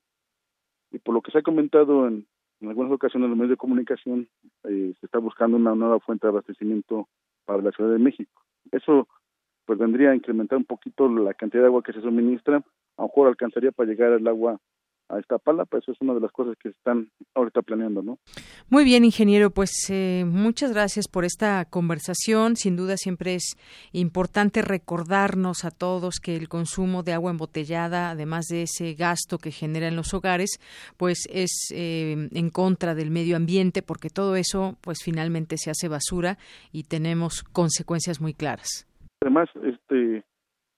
Y por lo que se ha comentado en, algunas ocasiones en los medios de comunicación, eh, se está buscando una nueva fuente de abastecimiento para la Ciudad de México. Eso pues vendría a incrementar un poquito la cantidad de agua que se suministra, a lo mejor alcanzaría para llegar el agua a esta pala, pues eso es una de las cosas que están ahorita planeando, ¿no? Muy bien, ingeniero, pues eh, muchas gracias por esta conversación. Sin duda siempre es importante recordarnos a todos que el consumo de agua embotellada, además de ese gasto que genera en los hogares, pues es eh, en contra del medio ambiente, porque todo eso, pues finalmente se hace basura y tenemos consecuencias muy claras. Además, este,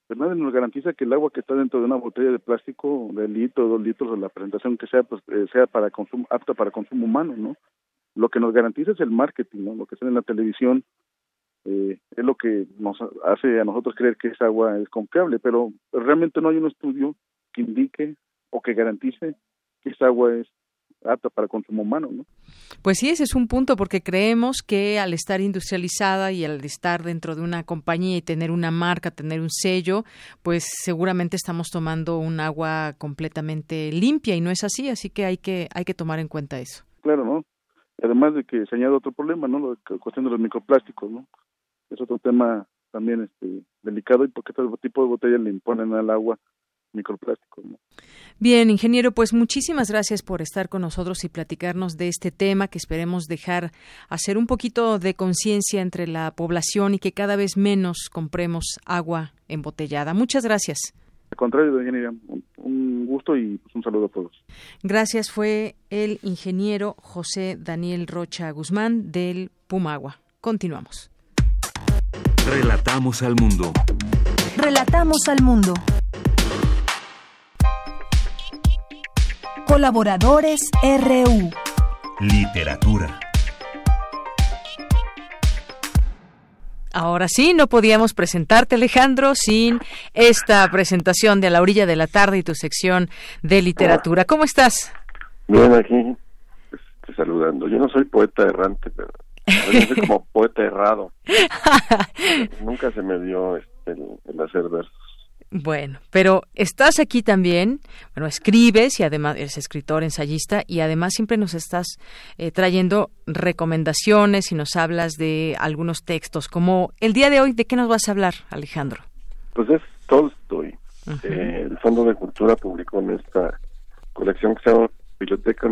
pues nadie nos garantiza que el agua que está dentro de una botella de plástico de litro, dos litros, o la presentación que sea, pues eh, sea para consumo, apta para consumo humano, ¿no? Lo que nos garantiza es el marketing, ¿no? Lo que sale en la televisión eh, es lo que nos hace a nosotros creer que esa agua es confiable, pero realmente no hay un estudio que indique o que garantice que esa agua es apta para consumo humano, ¿no? Pues sí, ese es un punto porque creemos que al estar industrializada y al estar dentro de una compañía y tener una marca, tener un sello, pues seguramente estamos tomando un agua completamente limpia y no es así, así que hay que hay que tomar en cuenta eso. Claro, ¿no? Además de que se añade otro problema, ¿no? La cuestión de los microplásticos, ¿no? Es otro tema también este delicado y porque este tipo de botellas le imponen al agua microplásticos. Bien, ingeniero, pues muchísimas gracias por estar con nosotros y platicarnos de este tema que esperemos dejar hacer un poquito de conciencia entre la población y que cada vez menos compremos agua embotellada. Muchas gracias. Al contrario, ingeniero, un gusto y pues, un saludo a todos. Gracias, fue el ingeniero José Daniel Rocha Guzmán del Pumagua. Continuamos. Relatamos al mundo. Relatamos al mundo. Colaboradores RU. Literatura. Ahora sí, no podíamos presentarte, Alejandro, sin esta presentación de A la orilla de la tarde y tu sección de literatura. ¿Cómo estás? Bien, aquí estoy saludando. Yo no soy poeta errante, pero yo soy como poeta errado. Nunca se me dio este, el hacer versos. Bueno, pero estás aquí también, bueno, escribes y además eres escritor, ensayista y además siempre nos estás eh, trayendo recomendaciones y nos hablas de algunos textos, como el día de hoy, ¿de qué nos vas a hablar, Alejandro? Pues es Tolstoy. Eh, el Fondo de Cultura publicó en esta colección que se llama Biblioteca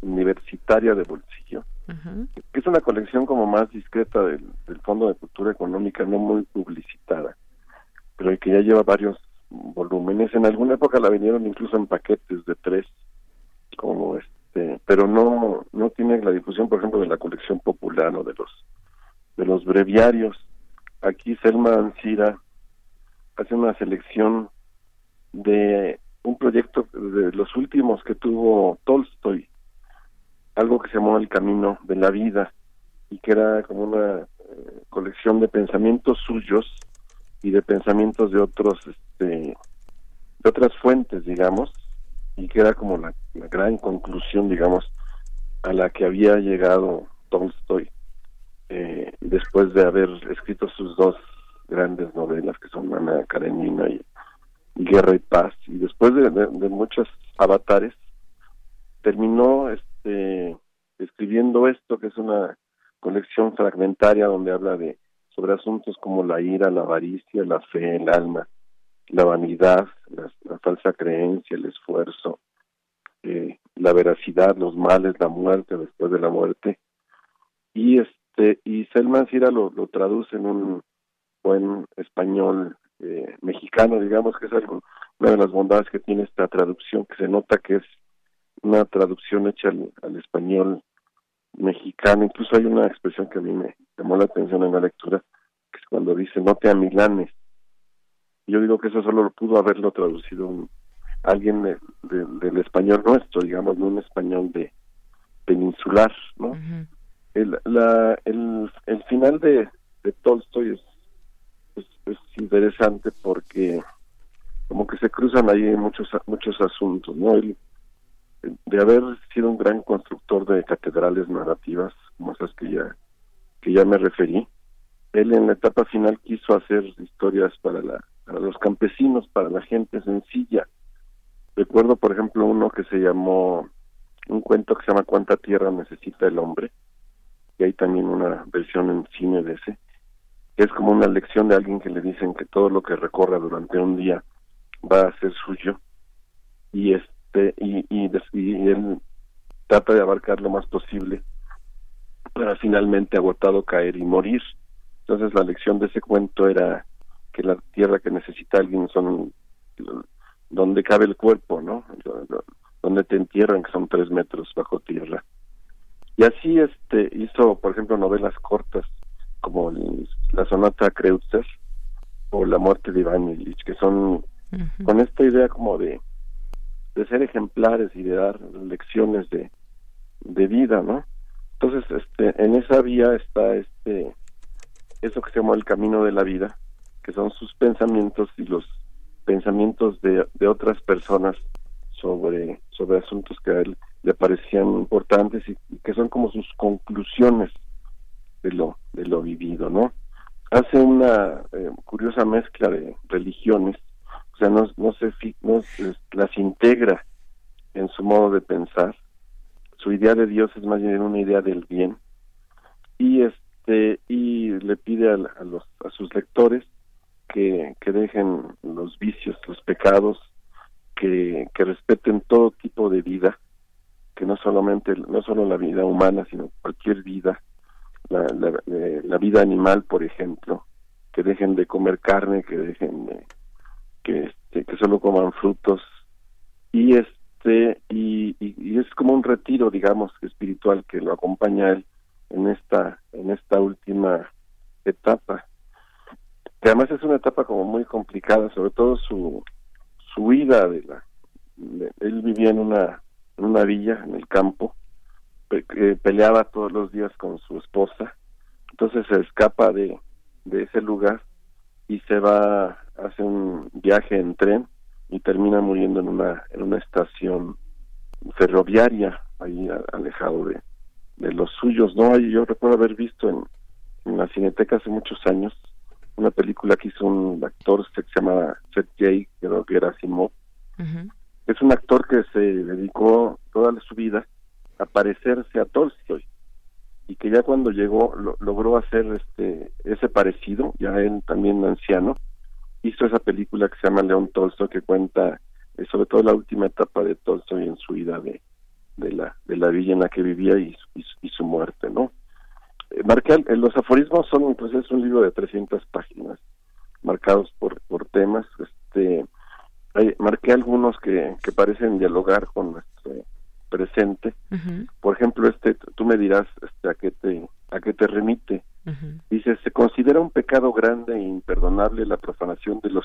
Universitaria de Bolsillo, que es una colección como más discreta del, del Fondo de Cultura Económica, no muy publicitada pero que ya lleva varios volúmenes. En alguna época la vinieron incluso en paquetes de tres, como este, pero no no tiene la difusión, por ejemplo, de la colección popular o de los de los breviarios. Aquí Selma Ancira hace una selección de un proyecto de los últimos que tuvo Tolstoy, algo que se llamó El Camino de la Vida y que era como una eh, colección de pensamientos suyos y de pensamientos de otros este de otras fuentes digamos y que era como la, gran conclusión digamos a la que había llegado Tolstoy eh, después de haber escrito sus dos grandes novelas que son Ana Karenina y, Guerra y Paz y después de, de muchos avatares terminó este escribiendo esto que es una colección fragmentaria donde habla de sobre asuntos como la ira, la avaricia, la fe, el alma, la vanidad, la, falsa creencia, el esfuerzo, eh, la veracidad, los males, la muerte después de la muerte. Y este y Selma Sira lo, lo traduce en un buen español eh, mexicano, digamos que es algo, una de las bondades que tiene esta traducción, que se nota que es una traducción hecha al español mexicano. Incluso hay una expresión que a mí me llamó la atención en la lectura, que es cuando dice no te amilanes. Yo digo que eso solo lo pudo haberlo traducido un, alguien del español nuestro, digamos, no un español de peninsular, ¿no? el, la, el, el final de, de Tolstoy es, es, interesante porque como que se cruzan ahí muchos muchos asuntos, ¿no? De haber sido un gran constructor de catedrales narrativas, como esas que ya, que ya me referí, él en la etapa final quiso hacer historias para, la, para los campesinos, para la gente sencilla. Recuerdo, por ejemplo, uno que se llamó, un cuento que se llama ¿Cuánta tierra necesita el hombre? Y hay también una versión en cine de ese. Es como una lección de alguien que le dicen que todo lo que recorra durante un día va a ser suyo. Y es este, y, y, él trata de abarcar lo más posible para finalmente agotado caer y morir. Entonces la lección de ese cuento era que la tierra que necesita alguien son donde cabe el cuerpo, ¿no? Donde te entierran, que son tres metros bajo tierra. Y así este hizo, por ejemplo, novelas cortas como la sonata Kreutzer o La muerte de Iván Ilich, que son con esta idea como de de ser ejemplares y de dar lecciones de, de vida, ¿no? Entonces, este, en esa vía está este, eso que se llama el camino de la vida, que son sus pensamientos y los pensamientos de, de otras personas sobre, sobre asuntos que a él le parecían importantes y, que son como sus conclusiones de lo, de lo vivido, ¿no? Hace una eh, curiosa mezcla de religiones o sea, no, no, se, no las integra en su modo de pensar. Su idea de Dios es más bien una idea del bien. Y este y le pide a, los a sus lectores que, que dejen los vicios, los pecados, que, que respeten todo tipo de vida, que no solamente no solo la vida humana, sino cualquier vida, la, la, eh, la vida animal, por ejemplo, que dejen de comer carne, que dejen de que este, que solo coman frutos. Y este y, es como un retiro digamos espiritual que lo acompaña él en esta en esta última etapa. Que además es una etapa como muy complicada sobre todo su su vida de la él vivía en una una villa en el campo peleaba todos los días con su esposa. Entonces se escapa de de ese lugar y se va hace un viaje en tren y termina muriendo en una en una estación ferroviaria ahí alejado de, de los suyos no hay yo recuerdo haber visto en, la cineteca hace muchos años una película que hizo un actor que se llama Seth Jay creo que era Simó uh es un actor que se dedicó toda su vida a parecerse a Tolstoy y que ya cuando llegó lo, logró hacer este ese parecido ya él también anciano hizo esa película que se llama León Tolstoy que cuenta eh, sobre todo la última etapa de Tolstoy en su vida de, de la de la villa en la que vivía y, y, su muerte, ¿no? Eh, marqué, los aforismos son pues es un libro de 300 páginas marcados por por temas, este marqué algunos que, que parecen dialogar con nuestro presente. Por ejemplo, este, tú me dirás este, a qué te a qué te remite. Dice, se considera un pecado grande e imperdonable la profanación de los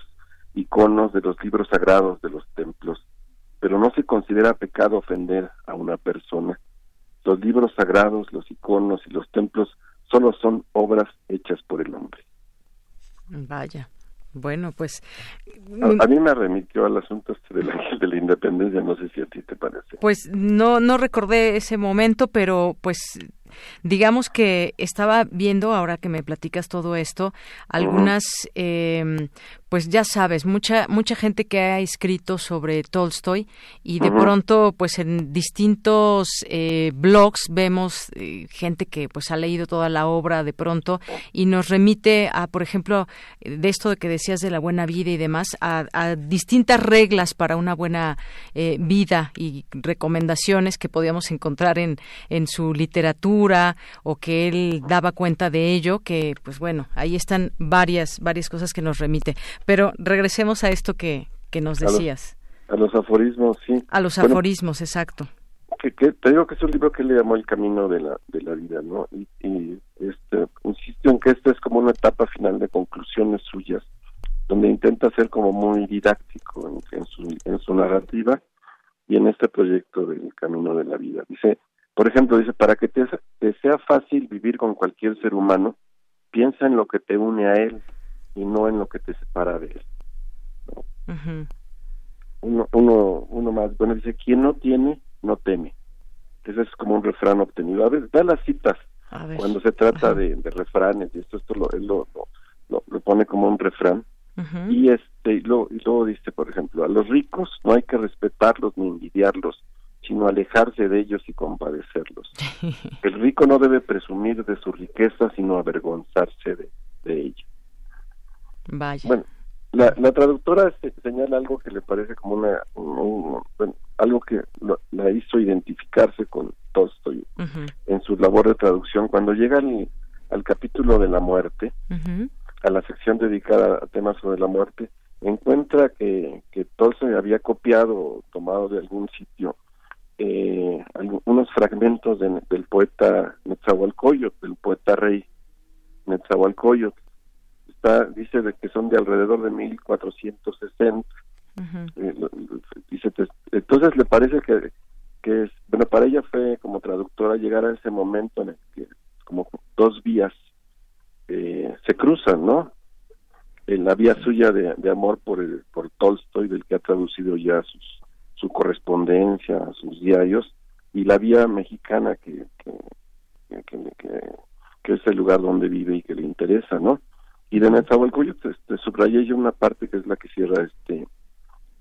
iconos, de los libros sagrados, de los templos, pero no se considera pecado ofender a una persona. Los libros sagrados, los iconos y los templos solo son obras hechas por el hombre. Vaya. Bueno, pues... A, mí me remitió al asunto este del ángel de la independencia, no sé si a ti te parece. Pues no, no recordé ese momento, pero pues digamos que estaba viendo, ahora que me platicas todo esto, algunas, eh, pues ya sabes, mucha, mucha gente que ha escrito sobre Tolstoy y de pronto, pues en distintos eh, blogs vemos eh, gente que pues ha leído toda la obra de pronto y nos remite a, por ejemplo, de esto de que decías de la buena vida y demás, a, a distintas reglas para una buena eh, vida y recomendaciones que podíamos encontrar en, en su literatura o que él daba cuenta de ello, que pues bueno, ahí están varias, varias cosas que nos remite. Pero regresemos a esto que, que nos decías. A los, aforismos, sí. A los aforismos, exacto. Que, te digo que es un libro que le llamó El Camino de la, de la Vida, ¿no? Y, y este, insisto en que esta es como una etapa final de conclusiones suyas, donde intenta ser como muy didáctico en, en, su, en su narrativa y en este proyecto del Camino de la Vida. Dice, por ejemplo, dice, para que te, sea fácil vivir con cualquier ser humano, piensa en lo que te une a él y no en lo que te separa de él. uno, uno, uno más, bueno, dice, quien no tiene, no teme. Ese es como un refrán obtenido. A ver, da las citas cuando se trata de, refranes y esto, esto lo, él lo, lo, lo, pone como un refrán. Y este y luego, y luego dice, por ejemplo, a los ricos no hay que respetarlos ni envidiarlos, sino alejarse de ellos y compadecerlos. El rico no debe presumir de su riqueza, sino avergonzarse de, de ella. Vaya. Bueno, la, la traductora señala algo que le parece como una, bueno, algo que la hizo identificarse con Tolstoy en su labor de traducción. Cuando llega al, capítulo de la muerte, a la sección dedicada a temas sobre la muerte, encuentra que, que Tolstoy había copiado o tomado de algún sitio eh, algunos fragmentos del poeta Netzahualcoyot, del poeta rey Netzahualcoyot. Está, dice de que son de alrededor de 1460. Eh, dice, entonces le parece que, que es, bueno, para ella fue como traductora llegar a ese momento en el que como dos vías eh, se cruzan, ¿no? En la vía suya de, de amor por el, por Tolstoy, del que ha traducido ya sus su correspondencia, sus diarios, y la vía mexicana que, que, que, es el lugar donde vive y que le interesa, ¿no? Y de Netzahualcoyotl este, subrayé yo una parte que es la que cierra este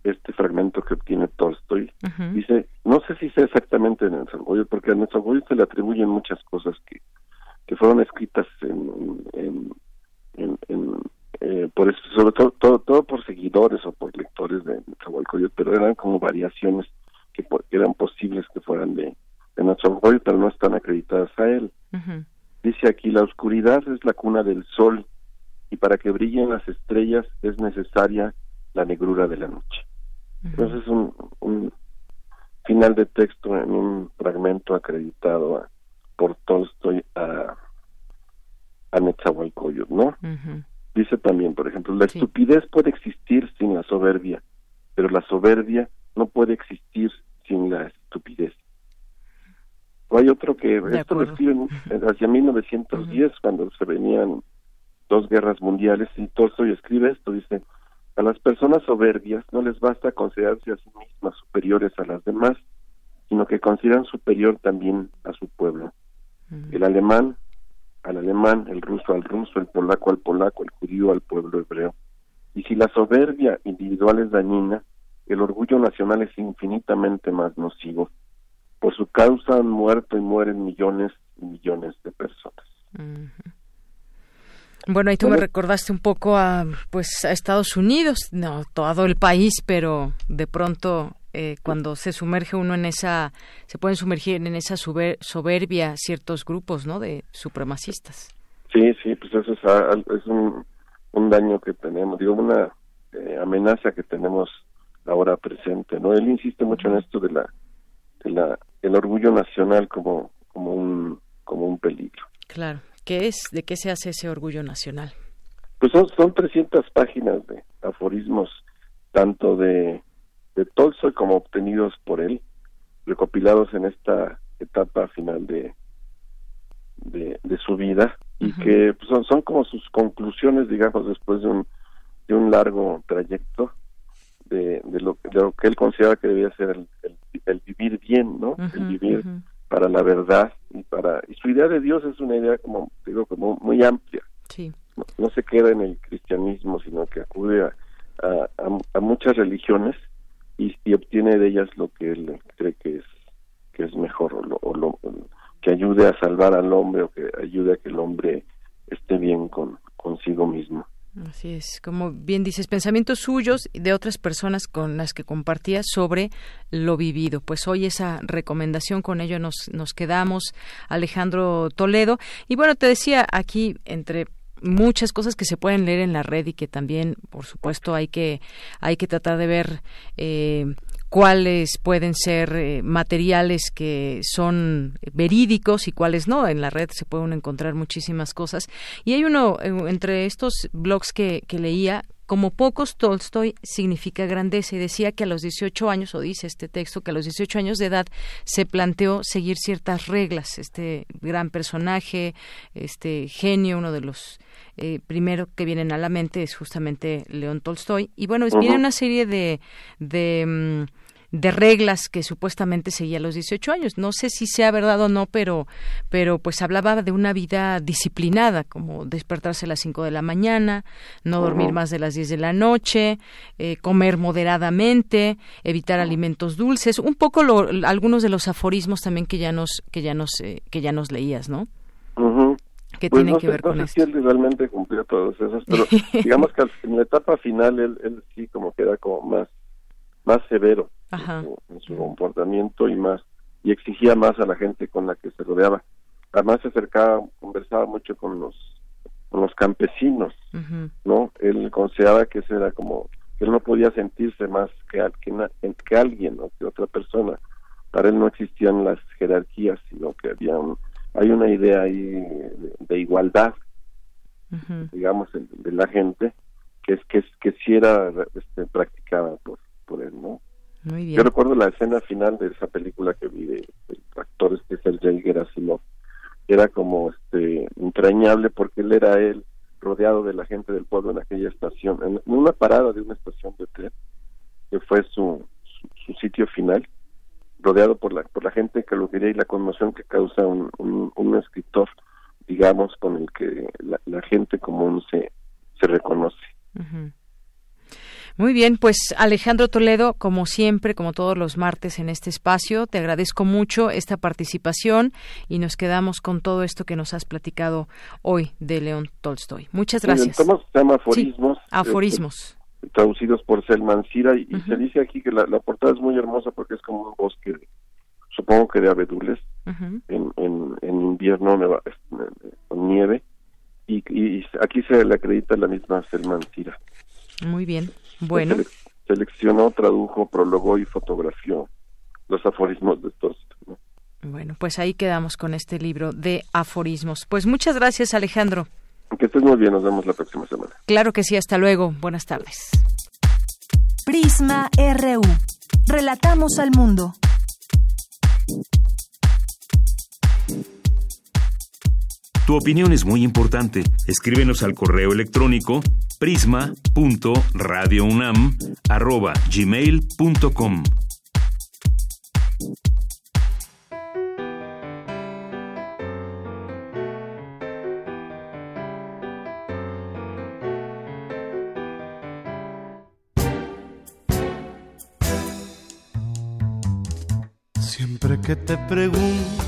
este fragmento que obtiene Tolstoy. Dice, no sé si sea exactamente en Netzahualcoyotl, porque a Netzahualcoyotl se le atribuyen muchas cosas que, que fueron escritas en, en, en eh, por eso, sobre todo, todo, todo por seguidores o por lectores de Nezahualcóyotl, pero eran como variaciones que, eran posibles que fueran de, de Nezahualcóyotl, pero no están acreditadas a él. Dice aquí, la oscuridad es la cuna del sol y para que brillen las estrellas es necesaria la negrura de la noche. Entonces, un, un final de texto en un fragmento acreditado a, por Tolstoy a, a Netzahualcóyotl, ¿no? Dice también, por ejemplo, la estupidez puede existir sin la soberbia, pero la soberbia no puede existir sin la estupidez. O hay otro que esto lo escriben hacia 1910 cuando se venían dos guerras mundiales y Tolstoy escribe esto, dice, a las personas soberbias no les basta considerarse a sí mismas superiores a las demás, sino que consideran superior también a su pueblo. El alemán al alemán, el ruso al ruso, el polaco al polaco, el judío al pueblo hebreo. Y si la soberbia individual es dañina, el orgullo nacional es infinitamente más nocivo. Por su causa han muerto y mueren millones y millones de personas. Bueno, ahí tú me recordaste un poco a, pues, a Estados Unidos, no todo el país, pero de pronto eh, cuando se sumerge uno en esa, se pueden sumergir en esa soberbia ciertos grupos, ¿no? De supremacistas. Sí, sí, pues eso es, un, un daño que tenemos, digo, una eh, amenaza que tenemos ahora presente, ¿no? Él insiste mucho en esto de la, de la, el orgullo nacional como, como un, como un peligro. Claro. ¿Qué es? ¿De qué se hace ese orgullo nacional? Pues son, son 300 páginas de aforismos, tanto de, de Tolstoy como obtenidos por él, recopilados en esta etapa final de, de, su vida y que pues, son, son como sus conclusiones, digamos, después de un, de un largo trayecto de, de, lo, de lo que él considera que debía ser el, el, vivir bien, ¿no? el vivir para la verdad y para y su idea de Dios es una idea como digo como muy amplia sí. no, se queda en el cristianismo sino que acude a, a, muchas religiones y, y, obtiene de ellas lo que él cree que es que es mejor o, lo, o lo, que ayude a salvar al hombre o que ayude a que el hombre esté bien con consigo mismo Así es, como bien dices, pensamientos suyos y de otras personas con las que compartía sobre lo vivido. Pues hoy esa recomendación con ello nos, nos quedamos, Alejandro Toledo. Y bueno, te decía aquí entre muchas cosas que se pueden leer en la red y que también, por supuesto, hay que hay que tratar de ver eh, cuáles pueden ser eh, materiales que son verídicos y cuáles no. En la red se pueden encontrar muchísimas cosas. Y hay uno eh, entre estos blogs que, que leía como pocos, Tolstoy significa grandeza y decía que a los 18 años, o dice este texto, que a los 18 años de edad se planteó seguir ciertas reglas. Este gran personaje, este genio, uno de los eh, primero que vienen a la mente es justamente León Tolstoy. Y bueno, es, viene una serie de, de mm, de reglas que supuestamente seguía a los 18 años. No sé si sea verdad o no, pero, pero pues hablaba de una vida disciplinada, como despertarse a las 5 de la mañana, no dormir más de las 10 de la noche, eh, comer moderadamente, evitar alimentos dulces, un poco algunos de los aforismos también que ya nos que ya nos eh, que ya nos leías, ¿no? que pues tienen que ver con esto. Si él realmente cumplió todos esos, pero digamos que en la etapa final él, él sí como que era como más más severo en su, comportamiento y más y exigía más a la gente con la que se rodeaba. Además se acercaba, conversaba mucho con los con los campesinos, ¿no? Él consideraba que ese era como que él no podía sentirse más que, que, que alguien o que otra persona. Para él no existían las jerarquías, sino que había hay una idea ahí de, igualdad, digamos, de, la gente, que es que, que sí era este, practicada por, por él, ¿no? Yo recuerdo la escena final de esa película que vi de, actores que es el Sergei Gerasimov. Era como este entrañable porque él era él rodeado de la gente del pueblo en aquella estación, en una parada de una estación de tren, que fue su, su, sitio final, rodeado por la por la gente que lo quería y la conmoción que causa un, un, escritor, digamos, con el que la, gente común se, se reconoce. Muy bien, pues Alejandro Toledo, como siempre, como todos los martes en este espacio, te agradezco mucho esta participación y nos quedamos con todo esto que nos has platicado hoy de León Tolstoy. Muchas gracias. se llama aforismos. aforismos. Este, traducidos por Selman Cira y, se dice aquí que la, portada es muy hermosa porque es como un bosque, supongo que de abedules, en, en, invierno con nieve y, y, aquí se le acredita la misma Selman Cira. Muy bien. Bueno. seleccionó, tradujo, prologó y fotografió los aforismos de todos. Bueno, pues ahí quedamos con este libro de aforismos. Pues muchas gracias, Alejandro. Que estés muy bien, nos vemos la próxima semana. Claro que sí, hasta luego. Buenas tardes. Prisma RU. Relatamos al mundo. Tu opinión es muy importante. Escríbenos al correo electrónico prisma.radiounam@gmail.com. Siempre que te pregunto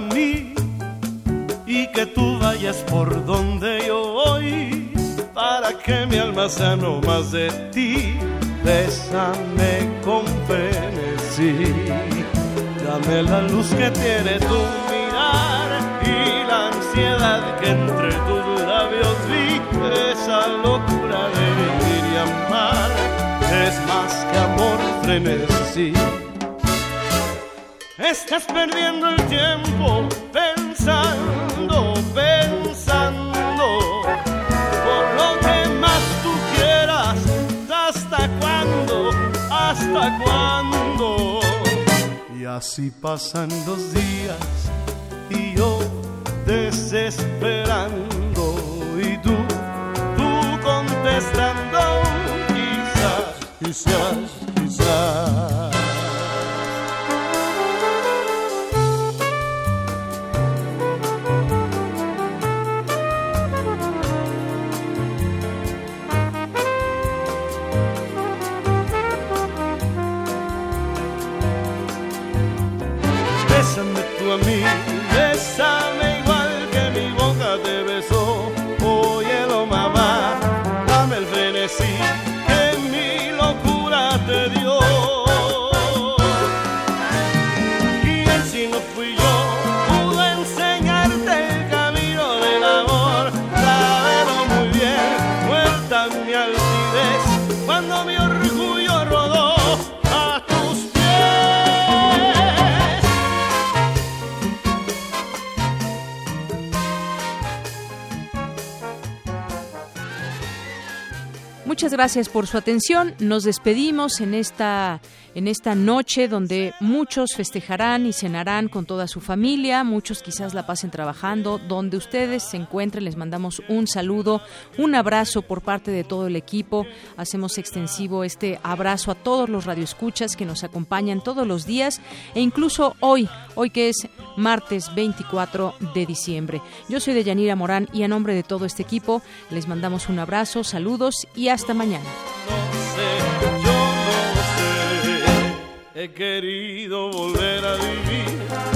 mí y que tú vayas por donde yo voy para que mi alma sea no más de ti. Bésame con frenesí, dame la luz que tiene tu mirar y la ansiedad que entre tus labios vi, esa locura de vivir y amar es más que amor frenesí. Estás perdiendo el tiempo pensando, pensando por lo que más tú quieras. ¿Hasta cuándo? ¿Hasta cuándo? Y así pasan los días y yo desesperando y tú, tú contestando, quizás, quizás, quizás. Muchas gracias por su atención. Nos despedimos en esta en esta noche donde muchos festejarán y cenarán con toda su familia, muchos quizás la pasen trabajando, donde ustedes se encuentren les mandamos un saludo, un abrazo por parte de todo el equipo. Hacemos extensivo este abrazo a todos los radioescuchas que nos acompañan todos los días e incluso hoy, hoy que es martes 24 de diciembre. Yo soy Deyanira Morán y a nombre de todo este equipo les mandamos un abrazo, saludos y hasta mañana. He querido volver a vivir